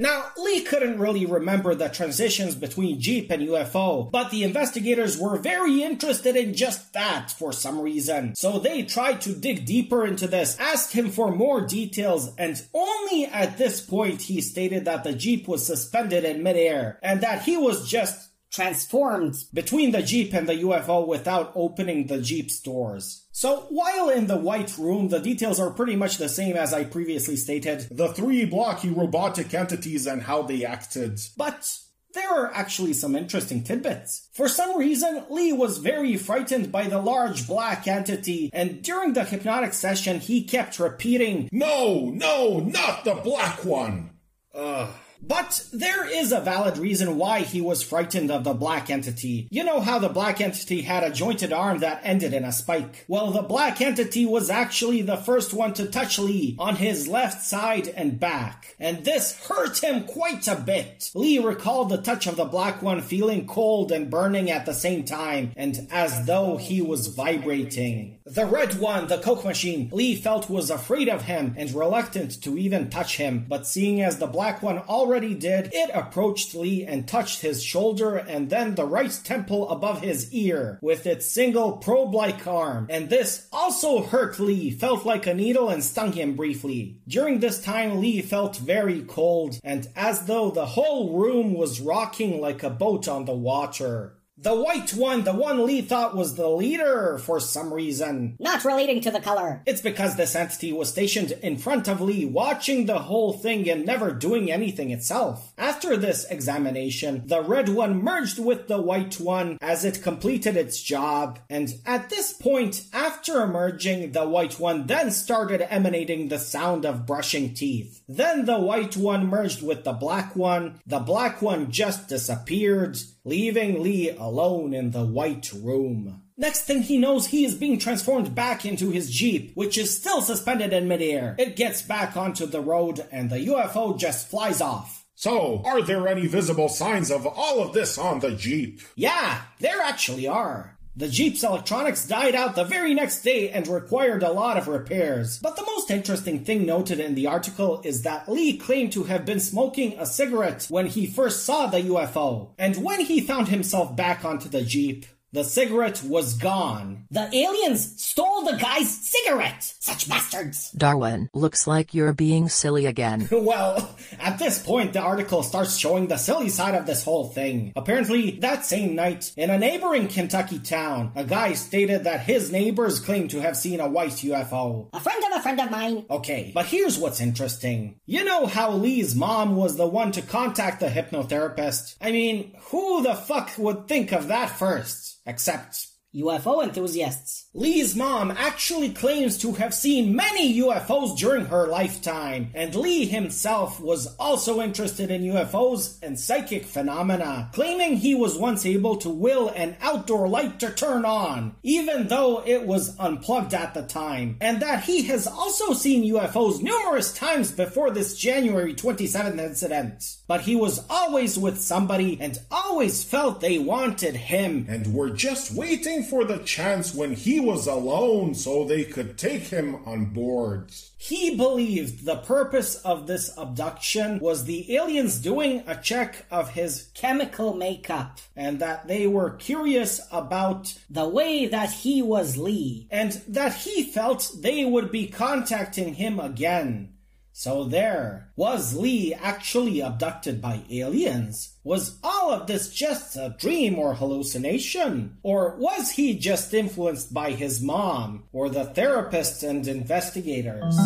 S1: Now, Lee couldn't really remember the transitions between Jeep and UFO, but the investigators were very interested in just that for some reason. So they tried to dig deeper into this, asked him for more details, and only at this point he stated that the Jeep was suspended in midair and that he was just
S8: transformed
S1: between the Jeep and the UFO without opening the Jeep's doors. So, while in the White Room, the details are pretty much the same as I previously stated.
S4: The three blocky robotic entities and how they acted.
S1: But there are actually some interesting tidbits. For some reason, Lee was very frightened by the large black entity, and during the hypnotic session, he kept repeating,
S4: No, no, not the black one!
S1: Ugh. But there is a valid reason why he was frightened of the black entity. You know how the black entity had a jointed arm that ended in a spike? Well, the black entity was actually the first one to touch Lee on his left side and back. And this hurt him quite a bit. Lee recalled the touch of the black one feeling cold and burning at the same time, and as though he was vibrating. The red one, the Coke machine, Lee felt was afraid of him and reluctant to even touch him, but seeing as the black one already already did, it approached Lee and touched his shoulder and then the right temple above his ear with its single probe-like arm. And this also hurt Lee, felt like a needle and stung him briefly. During this time, Lee felt very cold and as though the whole room was rocking like a boat on the water. The white one, the one Lee thought was the leader for some reason.
S8: Not relating to the color.
S1: It's because this entity was stationed in front of Lee, watching the whole thing and never doing anything itself. After this examination, the red one merged with the white one as it completed its job. And at this point, after merging, the white one then started emanating the sound of brushing teeth. Then the white one merged with the black one. The black one just disappeared leaving Lee alone in the White Room. Next thing he knows, he is being transformed back into his Jeep, which is still suspended in midair. It gets back onto the road and the UFO just flies off.
S4: So, are there any visible signs of all of this on the Jeep?
S1: Yeah, there actually are. The Jeep's electronics died out the very next day and required a lot of repairs. But the most interesting thing noted in the article is that Lee claimed to have been smoking a cigarette when he first saw the UFO. And when he found himself back onto the Jeep, the cigarette was gone.
S8: The aliens stole the guy's cigarette! Such bastards!
S3: Darwin, looks like you're being silly again.
S1: well, at this point, the article starts showing the silly side of this whole thing. Apparently, that same night, in a neighboring Kentucky town, a guy stated that his neighbors claimed to have seen a white UFO.
S8: A friend of a friend of mine.
S1: Okay, but here's what's interesting. You know how Lee's mom was the one to contact the hypnotherapist? I mean, who the fuck would think of that first? Except
S8: UFO enthusiasts.
S1: Lee's mom actually claims to have seen many UFOs during her lifetime, and Lee himself was also interested in UFOs and psychic phenomena, claiming he was once able to will an outdoor light to turn on, even though it was unplugged at the time, and that he has also seen UFOs numerous times before this January 27th incident. But he was always with somebody and always felt they wanted him.
S4: And were just waiting for the chance when he was alone so they could take him on board.
S1: He believed the purpose of this abduction was the aliens doing a check of his chemical makeup and that they were curious about
S8: The way that he was Lee.
S1: and that he felt they would be contacting him again. So there, was Lee actually abducted by aliens? Was all of this just a dream or hallucination? Or was he just influenced by his mom, or the therapists and investigators?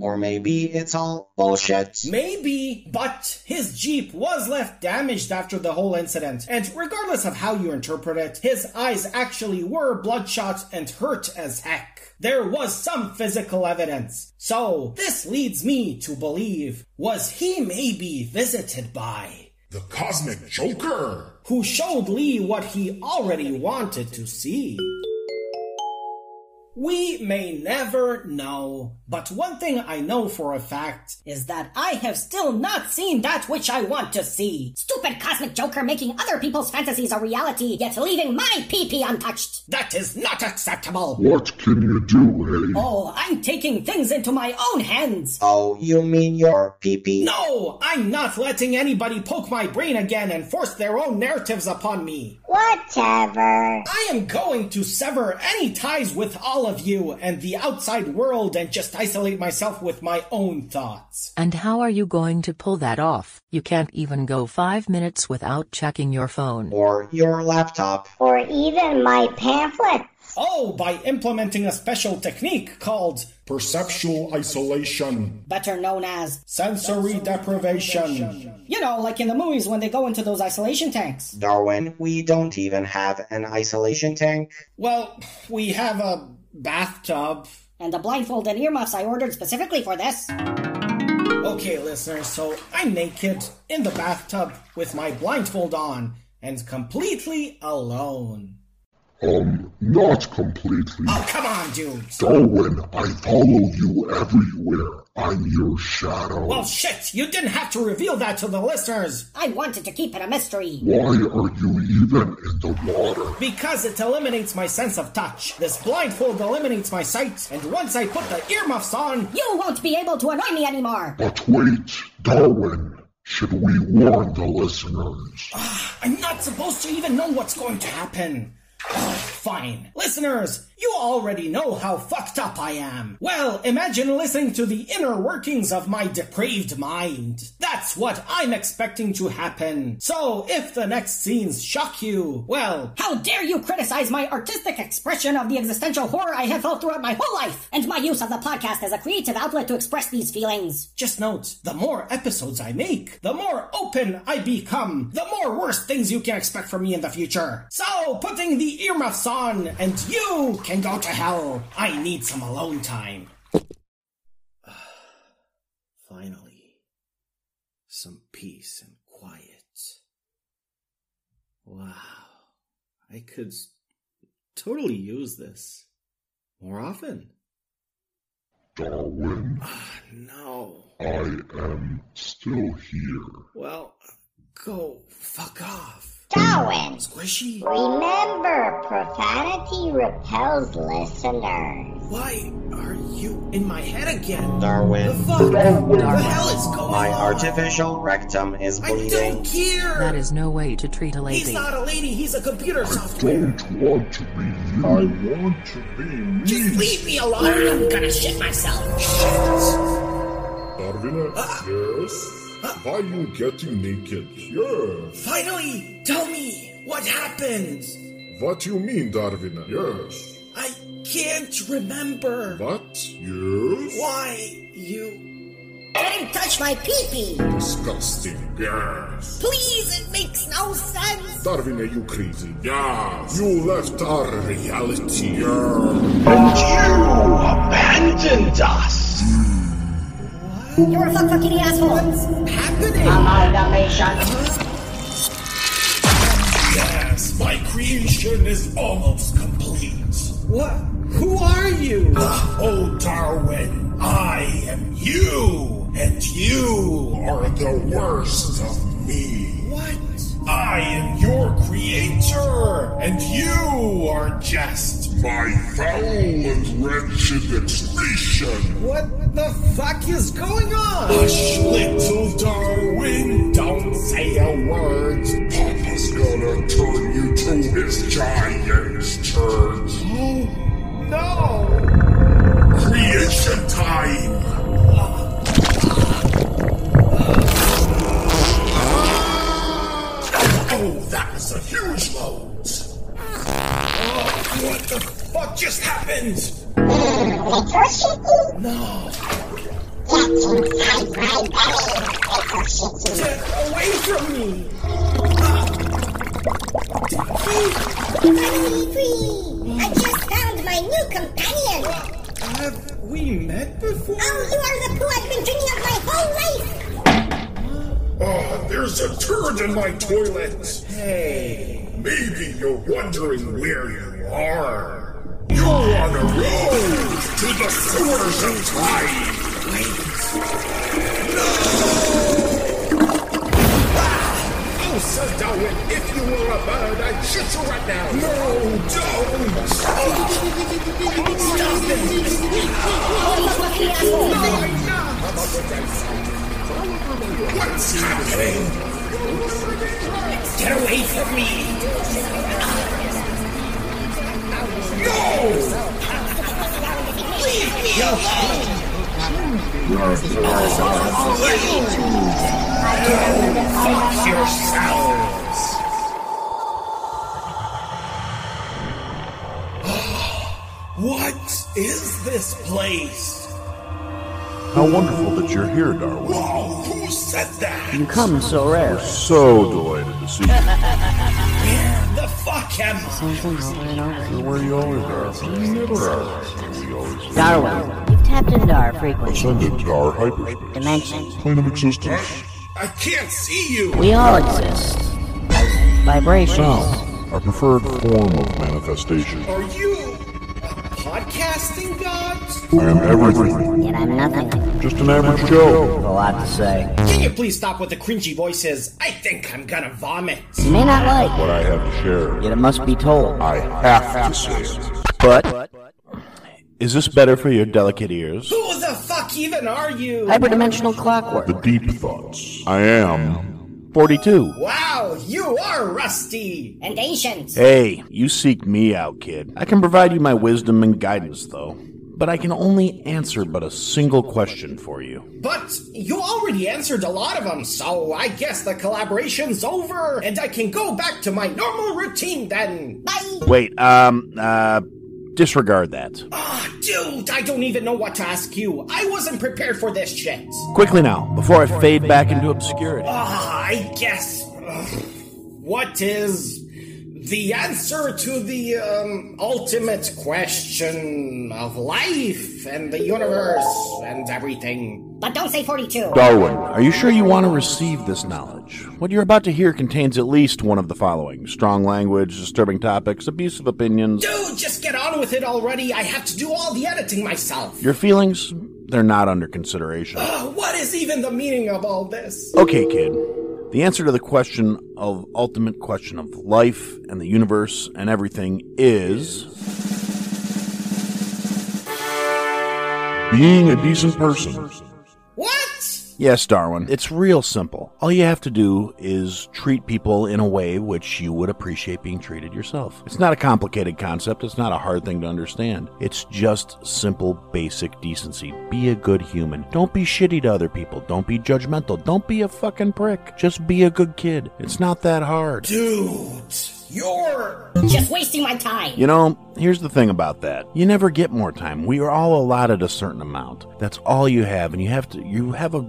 S6: Or maybe it's all bullshit.
S1: Maybe, but his Jeep was left damaged after the whole incident, and regardless of how you interpret it, his eyes actually were bloodshot and hurt as heck. There was some physical evidence. So, this leads me to believe, was he maybe visited by
S4: The Cosmic Joker!
S1: who showed Lee what he already wanted to see? We may never know, but one thing I know for a fact
S8: Is that I have still not seen that which I want to see. Stupid cosmic joker making other people's fantasies a reality, yet leaving my pee-pee untouched.
S1: that is not acceptable.
S5: What can you do, hey?
S8: Oh, I'm taking things into my own hands.
S6: Oh, you mean your pee-pee?
S1: No, I'm not letting anybody poke my brain again and force their own narratives upon me.
S7: Whatever.
S1: I am going to sever any ties with all of you and the outside world and just isolate myself with my own thoughts.
S3: And how are you going to pull that off? You can't even go five minutes without checking your phone.
S6: Or your laptop?
S7: Or even my pamphlet.
S1: Oh, by implementing a special technique called
S4: Perceptual isolation.
S8: Better known as,
S1: sensory deprivation.
S8: you know, like in the movies when they go into those isolation tanks.
S6: Darwin, we don't even have an isolation tank.
S1: Well, we have a bathtub.
S8: And the blindfold and earmuffs I ordered specifically for this.
S1: Okay, listeners, so I'm naked in the bathtub with my blindfold on and completely alone.
S5: Um, not completely.
S1: Oh, come on, dude.
S5: Darwin, I follow you everywhere. I'm your shadow.
S1: Well, shit, you didn't have to reveal that to the listeners
S8: I wanted to keep it a mystery.
S5: Why are you even in the water?
S1: because it eliminates my sense of touch. This blindfold eliminates my sight, and once I put the earmuffs on,
S8: You won't be able to annoy me anymore.
S5: But wait, Darwin, should we warn the listeners?
S1: Ah, I'm not supposed to even know what's going to happen. Ugh, Fine. Listeners, you already know how fucked up I am. Well, imagine listening to the inner workings of my depraved mind. That's what I'm expecting to happen. So, if the next scenes shock you, well,
S8: How dare you criticize my artistic expression of the existential horror I have felt throughout my whole life, and my use of the podcast as a creative outlet to express these feelings.
S1: just note, the more episodes I make, the more open I become, the more worse things you can expect from me in the future. So, putting the earmuffs on, and you can go to hell. I need some alone time. Finally, some peace and quiet. Wow, I could totally use this more often.
S5: Darwin,
S1: No.
S5: I am still here.
S1: Well, go fuck off.
S7: Darwin,
S1: Squishy?
S7: remember profanity repels listeners.
S1: Why are you in my head again?
S6: Darwin.
S1: The fuck? What the hell is going
S6: My
S1: on?
S6: artificial rectum is bleeding.
S1: I don't
S6: bleeding.
S1: care.
S3: That is no way to treat a lady.
S1: He's
S3: lady.
S1: not a lady. He's a computer software.
S4: Don't want to be you. I want to be me.
S1: Just leave me alone. I'm gonna shit myself. Shit.
S4: Darwin, uh, yes? Why you getting naked here?
S1: Finally, tell me what happened.
S4: What you mean, Darwin? Yes.
S1: I can't remember
S4: What? Yes?
S1: why you.
S2: Don't touch my pee-pee.
S4: Disgusting. Yes.
S2: Please, it makes no sense.
S4: Darwin, are you crazy? Yes. You left our reality. Yes.
S6: And you abandoned us!
S9: You're a fuck fucking asshole.
S1: Happening.
S7: Amalgamation.
S1: Yes, my creation is almost complete. What? Who are you?
S4: Oh, Darwin, I am you, and you are the worst of me.
S1: What?
S4: I am your creator, and you are just my foul and wretched excretion.
S1: What the fuck is going on?
S4: Hush, little Darwin, don't say a word. Papa's gonna turn you to his giant's turd.
S1: Oh, no.
S4: Creation time! Oh, that was a huge load!
S1: What the fuck just happened?
S7: Ricochet?
S1: No.
S7: Get inside my belly, Ricochet.
S1: Get away from me.
S2: Finally free. I just found my new companion.
S1: Have we met before?
S2: Oh, you are the poo I've been drinking of my whole life.
S4: Oh, there's a turd in my toilet!
S1: Hey.
S4: Maybe you're wondering where you You're a road to the sewers of time! No! Ah!
S1: Oh, Sir Darwin, if you were a bird, I'd shoot you right now.
S4: No, don't!
S1: Stop it. No, enough.
S4: What's happening?
S1: Get away from me. Leave me alone. Fuck yourselves. What is this place?
S10: How wonderful that you're here, Darwin.
S4: Oh, who said that?
S11: You come so rare.
S10: So delighted to see you.
S1: Where the fuck am I?
S11: Something over and over.
S10: You're where you always are. You never are. Where always.
S11: Darwin, you've tapped into our frequency
S10: Ascended to our hyperspace.
S11: dimension.
S10: Plane of existence.
S4: I can't see you!
S11: We all exist as vibrations.
S10: Sound. Our preferred form of manifestation.
S1: Are you a podcasting god?
S10: I am everything.
S11: Yet I'm nothing.
S10: Just an average Joe.
S11: A lot to say.
S1: Can you please stop with the cringy voices? I think I'm gonna vomit.
S11: You may not like
S10: What I have to share.
S11: yet it must be told.
S10: I have to say it.
S12: But is this better for your delicate ears?
S1: Who the fuck even are you?
S11: Hyperdimensional clockwork.
S10: The deep thoughts. I am.
S12: 42.
S1: Wow, you are rusty.
S2: And ancient.
S12: Hey, you seek me out, kid. I can provide you my wisdom and guidance, though. But I can only answer but a single question for you.
S1: But you already answered a lot of them, so I guess the collaboration's over, and I can go back to my normal routine then.
S2: Bye.
S12: Wait, um, uh, disregard that.
S1: Ah, dude, I don't even know what to ask you. I wasn't prepared for this shit.
S12: Quickly now, before I fade back into obscurity.
S1: Ah, I guess. ugh, what is the answer to the um, ultimate question of life and the universe and everything?
S2: But don't say 42.
S12: Darwin, are you sure you want to receive this knowledge? What you're about to hear contains at least one of the following strong language, disturbing topics, abusive opinions.
S1: Dude, just get on with it already. I have to do all the editing myself.
S12: Your feelings, they're not under consideration.
S1: Ugh, what is even the meaning of all this?
S12: Okay, kid. The answer to the question of ultimate question of life and the universe and everything is
S10: Being a decent person.
S12: Yes, Darwin. It's real simple. All you have to do is treat people in a way which you would appreciate being treated yourself. It's not a complicated concept. It's not a hard thing to understand. It's just simple, basic decency. Be a good human. Don't be shitty to other people. Don't be judgmental. Don't be a fucking prick. Just be a good kid. It's not that hard.
S1: Dude, you're
S8: just wasting my time.
S12: You know, here's the thing about that. You never get more time. We are all allotted a certain amount. That's all you have, and you have to you have a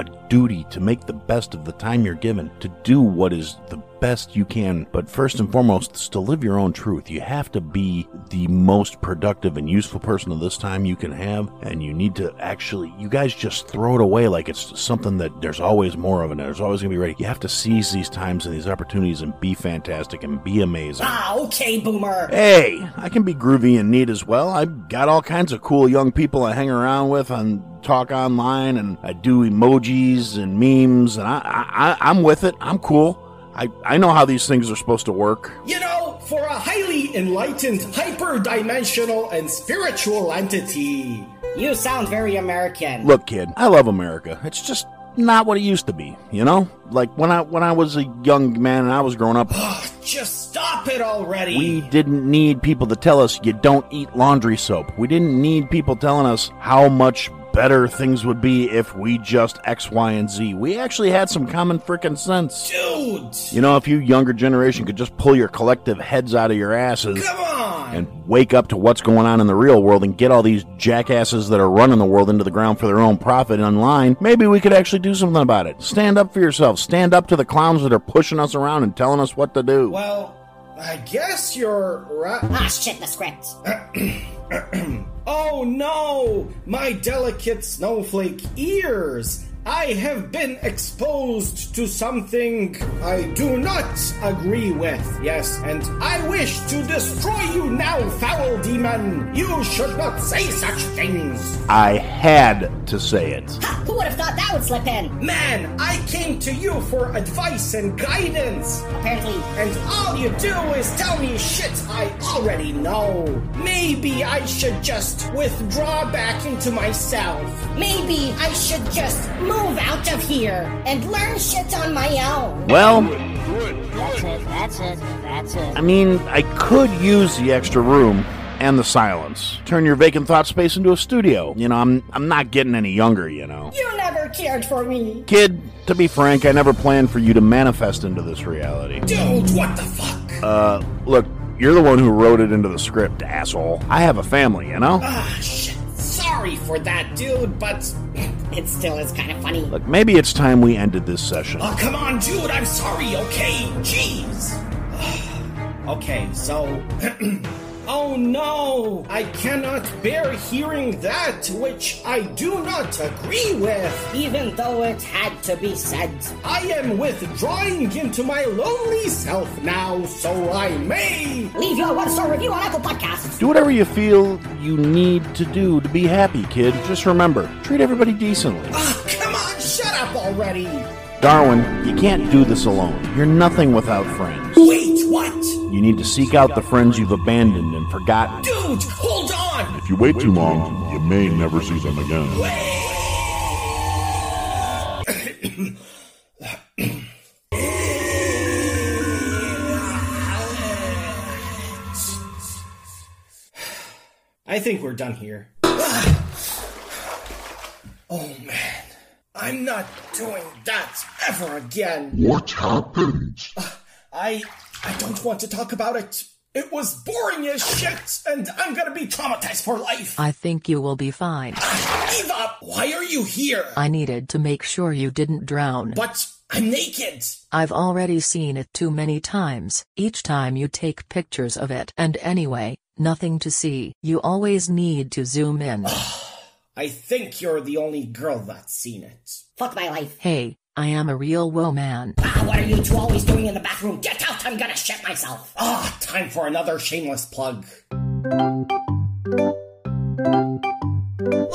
S12: a duty to make the best of the time you're given, to do what is the best you can. But first and foremost, to live your own truth. You have to be the most productive and useful person of this time you can have, and you need to actually, you guys just throw it away like it's something that there's always more of and there's always going to be ready. You have to seize these times and these opportunities and be fantastic and be amazing.
S8: Ah, okay, boomer.
S12: Hey, I can be groovy and neat as well. I've got all kinds of cool young people I hang around with on talk online and I do emojis and memes and I, I I'm with it. I'm cool. I, I know how these things are supposed to work.
S1: You know, for a highly enlightened, hyper-dimensional, and spiritual entity.
S8: You sound very American.
S12: Look, kid, I love America. It's just not what it used to be, you know? Like when I when I was a young man and I was growing up, ah,
S1: Just stop it already.
S12: we didn't need people to tell us you don't eat laundry soap. We didn't need people telling us how much better things would be if we just X, Y, and Z. We actually had some common freaking sense.
S1: Dude!
S12: You know, if you younger generation could just pull your collective heads out of your asses and wake up to what's going on in the real world and get all these jackasses that are running the world into the ground for their own profit online, maybe we could actually do something about it. Stand up for yourself. Stand up to the clowns that are pushing us around and telling us what to do.
S1: Well, I guess you're right.
S8: Ah, shit, the script.
S1: oh no! My delicate snowflake ears! I have been exposed to something I do not agree with. Yes, and I wish to destroy you now, foul demon! You should not say such things!
S12: I had to say it.
S8: Ha, who would have thought that would slip in?
S1: Man, I came to you for advice and guidance!
S8: Apparently.
S1: And all you do is tell me shit I already know. Maybe I should just withdraw back into myself.
S8: Maybe I should just move out of here and learn shit on my own.
S12: Well,
S7: That's it, that's it, that's it.
S12: I mean, I could use the extra room and the silence. Turn your vacant thought space into a studio. You know, I'm I'm not getting any younger, you know.
S8: You never cared for me.
S12: Kid, to be frank, I never planned for you to manifest into this reality.
S1: Dude, what the fuck?
S12: Uh, look, you're the one who wrote it into the script, asshole. I have a family, you know?
S1: Ah, shit. Sorry for that, dude, but
S8: It still is kind of funny.
S12: Look, maybe it's time we ended this session.
S1: Oh, come on, dude, I'm sorry, okay? Jeez. okay, so. oh no! I cannot bear hearing that which I do not agree with.
S8: Even though it had to be said.
S1: I am withdrawing into my lonely self now, so I may.
S8: Leave your one star review on Apple Podcasts.
S12: Do whatever you feel you need to do to be happy, kid. Just remember, treat everybody decently.
S1: Ah, come on, shut up already.
S12: Darwin, you can't do this alone. You're nothing without friends.
S1: Wait, what?
S12: You need to seek out the friends you've abandoned and forgotten.
S1: Dude, hold on!
S10: If you wait too long, you may never see them again.
S1: I think we're done here. Oh man, I'm not doing that ever again.
S5: What happened?
S1: I I don't want to talk about it. It was boring as shit, and I'm gonna be traumatized for life.
S3: I think you will be fine.
S1: Eva, why are you here?
S3: I needed to make sure you didn't drown.
S1: But I'm naked.
S3: I've already seen it too many times, each time you take pictures of it. And anyway, nothing to see. You always need to zoom in.
S1: I think you're the only girl that's seen it.
S8: Fuck my life.
S3: hey, I am a real woman.
S8: Ah, what are you two always doing in the bathroom? Get out, I'm gonna shit myself.
S1: Ah, time for another shameless plug.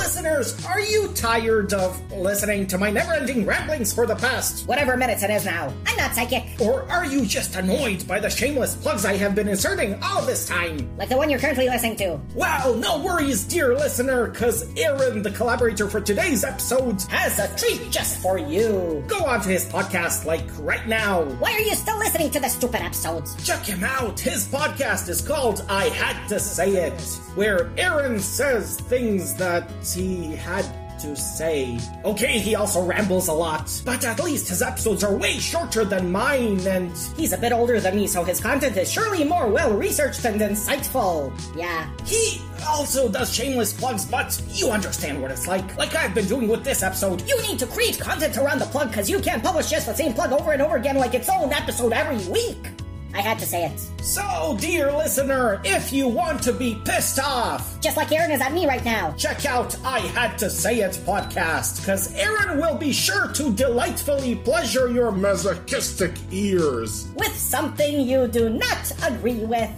S1: Listener listeners, are you tired of listening to my never ending ramblings for the past?
S2: Whatever minutes it is now. I'm not psychic.
S1: Or are you just annoyed by the shameless plugs I have been inserting all this time?
S2: Like the one you're currently listening to.
S1: Well, no worries, dear listener, cause Aaron, the collaborator for today's episode, has a treat just for you. Go on to his podcast, like right now.
S2: Why are you still listening to the stupid episodes?
S1: Check him out. His podcast is called I Had to Say It, where Aaron says things that he had to say. Okay, he also rambles a lot, but at least his episodes are way shorter than mine, and
S2: he's a bit older than me, so his content is surely more well researched and insightful. Yeah.
S1: He also does shameless plugs, but you understand what it's like. Like I've been doing with this episode.
S2: You need to create content around the plug because you can't publish just the same plug over and over again like its own episode every week. I had to say it.
S1: So, dear listener, if you want to be pissed off,
S2: just like Aaron is at me right now,
S1: check out I Had to Say It podcast, because Aaron will be sure to delightfully pleasure your masochistic ears
S2: with something you do not agree with.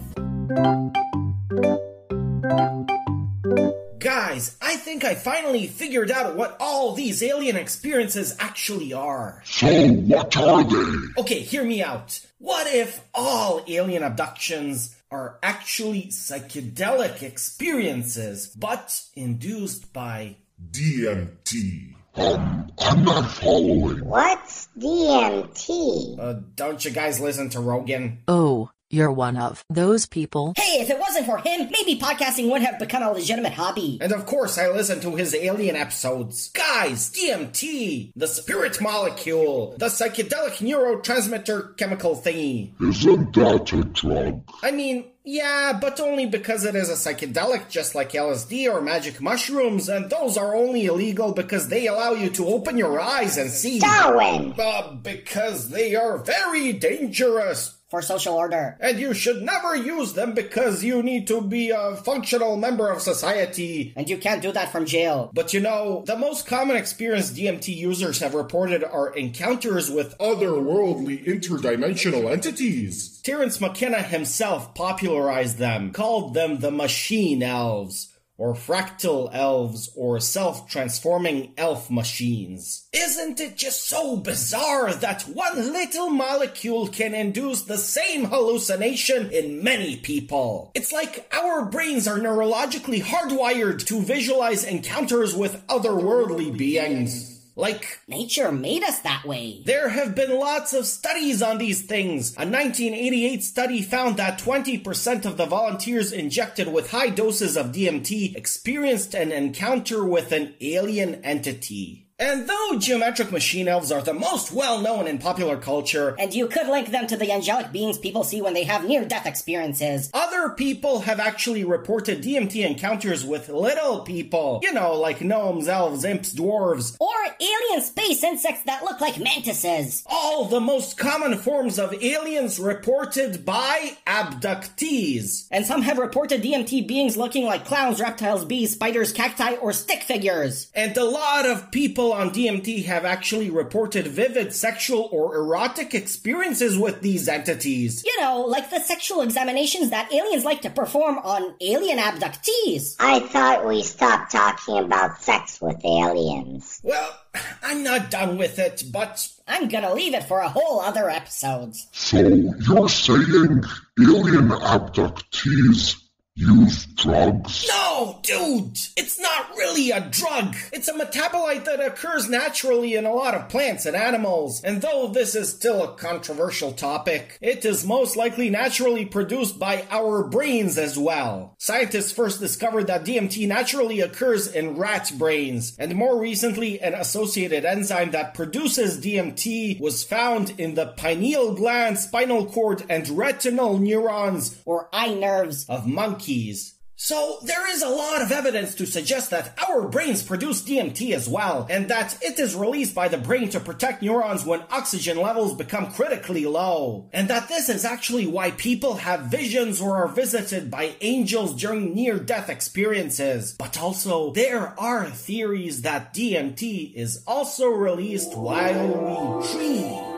S1: Guys, I think I finally figured out what all these alien experiences actually are.
S5: So, what are they?
S1: Okay, hear me out. What if all alien abductions are actually psychedelic experiences, but induced by
S5: DMT? Um, I'm not following.
S7: What's DMT?
S1: Uh, don't you guys listen to Rogan?
S3: Oh, you're one of those people.
S2: Hey, if it wasn't for him, maybe podcasting would have become a legitimate hobby.
S1: And of course, I listen to his alien episodes. Guys, DMT, the spirit molecule, the psychedelic neurotransmitter chemical thingy.
S5: Isn't that a drug?
S1: I mean, yeah, but only because it is a psychedelic, just like LSD or magic mushrooms, and those are only illegal because they allow you to open your eyes and see.
S7: Darwin!
S1: Uh, because they are very dangerous
S2: for social order.
S1: And you should never use them because you need to be a functional member of society.
S2: And you can't do that from jail.
S1: But you know, the most common experience DMT users have reported are encounters with
S4: otherworldly interdimensional entities.
S1: Terence McKenna himself popularized them, called them the machine elves or fractal elves, or self-transforming elf machines. Isn't it just so bizarre that one little molecule can induce the same hallucination in many people? It's like our brains are neurologically hardwired to visualize encounters with otherworldly beings. Like,
S2: nature made us that way.
S1: There have been lots of studies on these things. A 1988 study found that 20% of the volunteers injected with high doses of DMT experienced an encounter with an alien entity. And though geometric machine elves are the most well known in popular culture,
S2: and you could link them to the angelic beings people see when they have near death experiences,
S1: other people have actually reported DMT encounters with little people. You know, like gnomes, elves, imps, dwarves,
S2: or alien space insects that look like mantises.
S1: All the most common forms of aliens reported by abductees.
S2: And some have reported DMT beings looking like clowns, reptiles, bees, spiders, cacti, or stick figures.
S1: And a lot of people on DMT have actually reported vivid sexual or erotic experiences with these entities.
S2: You know, like the sexual examinations that aliens like to perform on alien abductees.
S7: I thought we stopped talking about sex with aliens.
S1: Well, I'm not done with it, but
S2: I'm gonna leave it for a whole other episode.
S5: So you're saying alien abductees use drugs?
S1: No, dude! It's not really a drug! It's a metabolite that occurs naturally in a lot of plants and animals. And though this is still a controversial topic, it is most likely naturally produced by our brains as well. Scientists first discovered that DMT naturally occurs in rat brains, and more recently, an associated enzyme that produces DMT was found in the pineal gland, spinal cord, and retinal neurons,
S2: or eye nerves,
S1: of monkeys keys. So, there is a lot of evidence to suggest that our brains produce DMT as well, and that it is released by the brain to protect neurons when oxygen levels become critically low. And that this is actually why people have visions or are visited by angels during near death experiences. But also, there are theories that DMT is also released while we dream.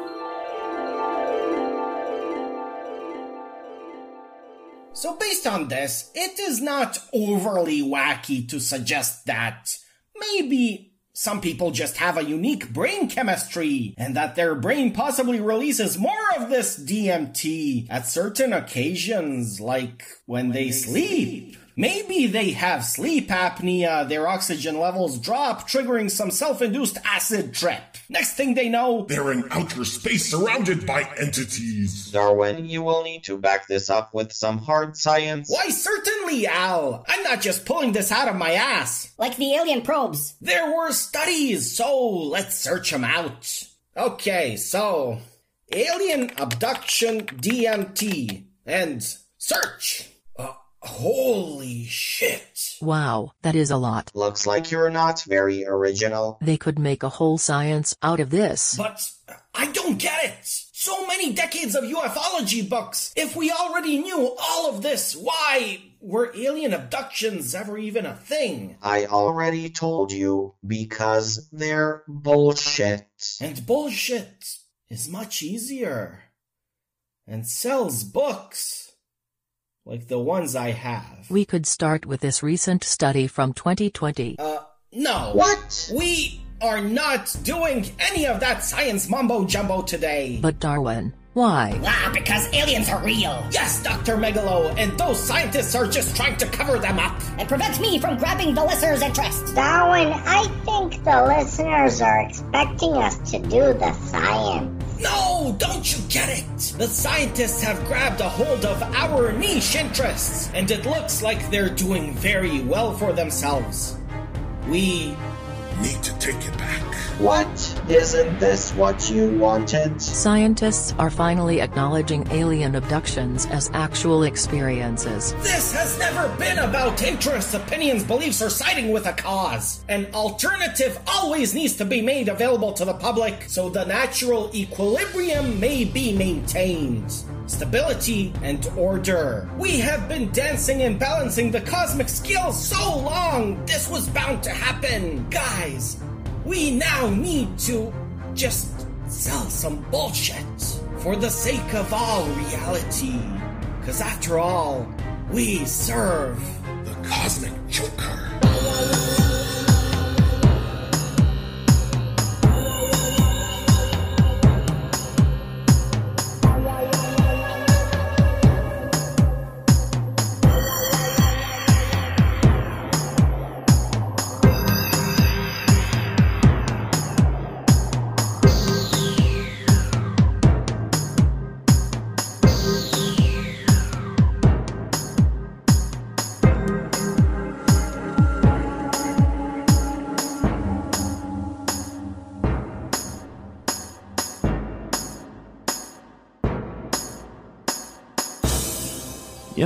S1: So based on this, it is not overly wacky to suggest that maybe some people just have a unique brain chemistry, and that their brain possibly releases more of this DMT at certain occasions, like when they sleep. Maybe they have sleep apnea, their oxygen levels drop, triggering some self induced acid trip. Next thing they know,
S5: They're in outer space surrounded by entities.
S6: Darwin, you will need to back this up with some hard science.
S1: why certainly, Al. I'm not just pulling this out of my ass.
S8: Like the alien probes.
S1: There were studies, so let's search them out. Okay, so alien abduction DMT and search. Holy shit.
S3: Wow, that is a lot.
S6: Looks like you're not very original.
S3: They could make a whole science out of this.
S1: But I don't get it. So many decades of ufology books. If we already knew all of this, why were alien abductions ever even a thing?
S6: I already told you, because they're bullshit.
S1: And bullshit is much easier and sells books like the ones I have.
S3: We could start with this recent study from 2020.
S1: Uh, no.
S6: What?
S1: We are not doing any of that science mumbo jumbo today.
S3: But Darwin, why?
S8: Ah, because aliens are real.
S1: Yes, Dr. Megalo, and those scientists are just trying to cover them up.
S8: And prevent me from grabbing the listener's interest.
S7: Darwin, I think the listeners are expecting us to do the science.
S1: No, don't you get it? The scientists have grabbed a hold of our niche interests, and it looks like they're doing very well for themselves. We
S5: Need to take it back.
S6: What? Isn't this what you wanted?
S3: Scientists are finally acknowledging alien abductions as actual experiences.
S1: This has never been about interests, opinions, beliefs, or siding with a cause. An alternative always needs to be made available to the public so the natural equilibrium may be maintained. Stability and order. We have been dancing and balancing the cosmic scales so long, this was bound to happen. Guys, we now need to just sell some bullshit for the sake of all reality. Because after all, we serve
S5: The Cosmic Joker.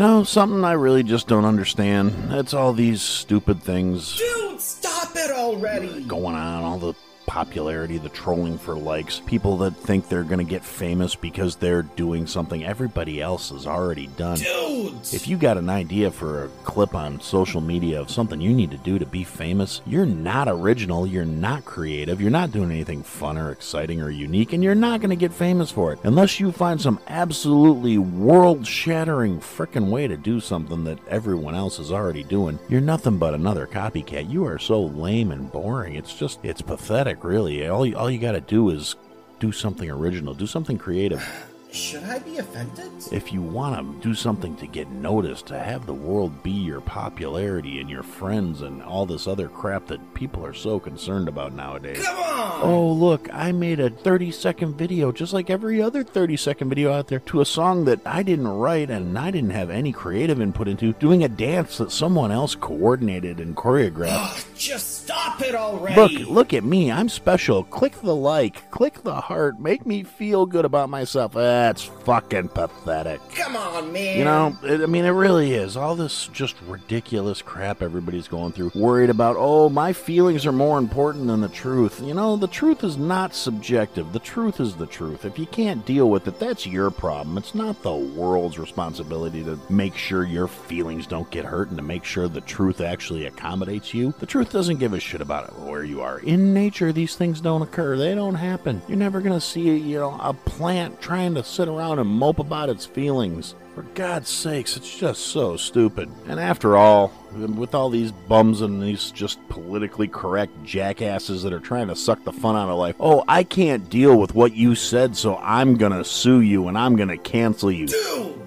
S12: Know, something I really just don't understand. It's all these stupid things
S1: Dude, stop it already!
S12: going on, all the popularity, the trolling for likes, people that think they're going to get famous because they're doing something everybody else has already done.
S1: Dude!
S12: If you got an idea for a clip on social media of something you need to do to be famous, you're not original, you're not creative, you're not doing anything fun or exciting or unique, and you're not going to get famous for it. Unless you find some absolutely world shattering frickin' way to do something that everyone else is already doing, you're nothing but another copycat. You are so lame and boring. It's just, it's pathetic, really. All you, all you got to do is do something original, do something creative.
S1: Should I be offended?
S12: If you want to do something to get noticed, to have the world be your popularity and your friends and all this other crap that people are so concerned about nowadays.
S1: Come on!
S12: Oh, look, I made a 30 second video, just like every other 30 second video out there, to a song that I didn't write and I didn't have any creative input into, doing a dance that someone else coordinated and choreographed.
S1: Just stop it already!
S12: Look, look at me. I'm special. Click the like, click the heart, make me feel good about myself. Ah. That's fucking pathetic.
S1: Come on, man!
S12: You know, it, I mean, it really is. All this just ridiculous crap everybody's going through. Worried about, oh, my feelings are more important than the truth. You know, the truth is not subjective. The truth is the truth. If you can't deal with it, that's your problem. It's not the world's responsibility to make sure your feelings don't get hurt and to make sure the truth actually accommodates you. The truth doesn't give a shit about where you are. In nature, these things don't occur. They don't happen. You're never going to see, you know, a plant trying to sit around and mope about its feelings. For God's sakes, it's just so stupid. And after all, with all these bums and these just politically correct jackasses that are trying to suck the fun out of life, oh, I can't deal with what you said, so I'm gonna sue you and I'm gonna cancel you.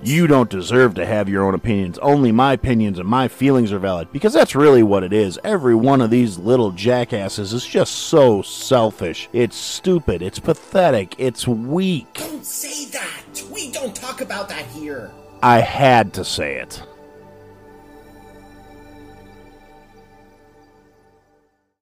S12: You don't deserve to have your own opinions. Only my opinions and my feelings are valid. Because that's really what it is. Every one of these little jackasses is just so selfish. It's stupid. It's pathetic. It's weak.
S1: Don't say that! We don't talk about that here!
S12: I had to say it.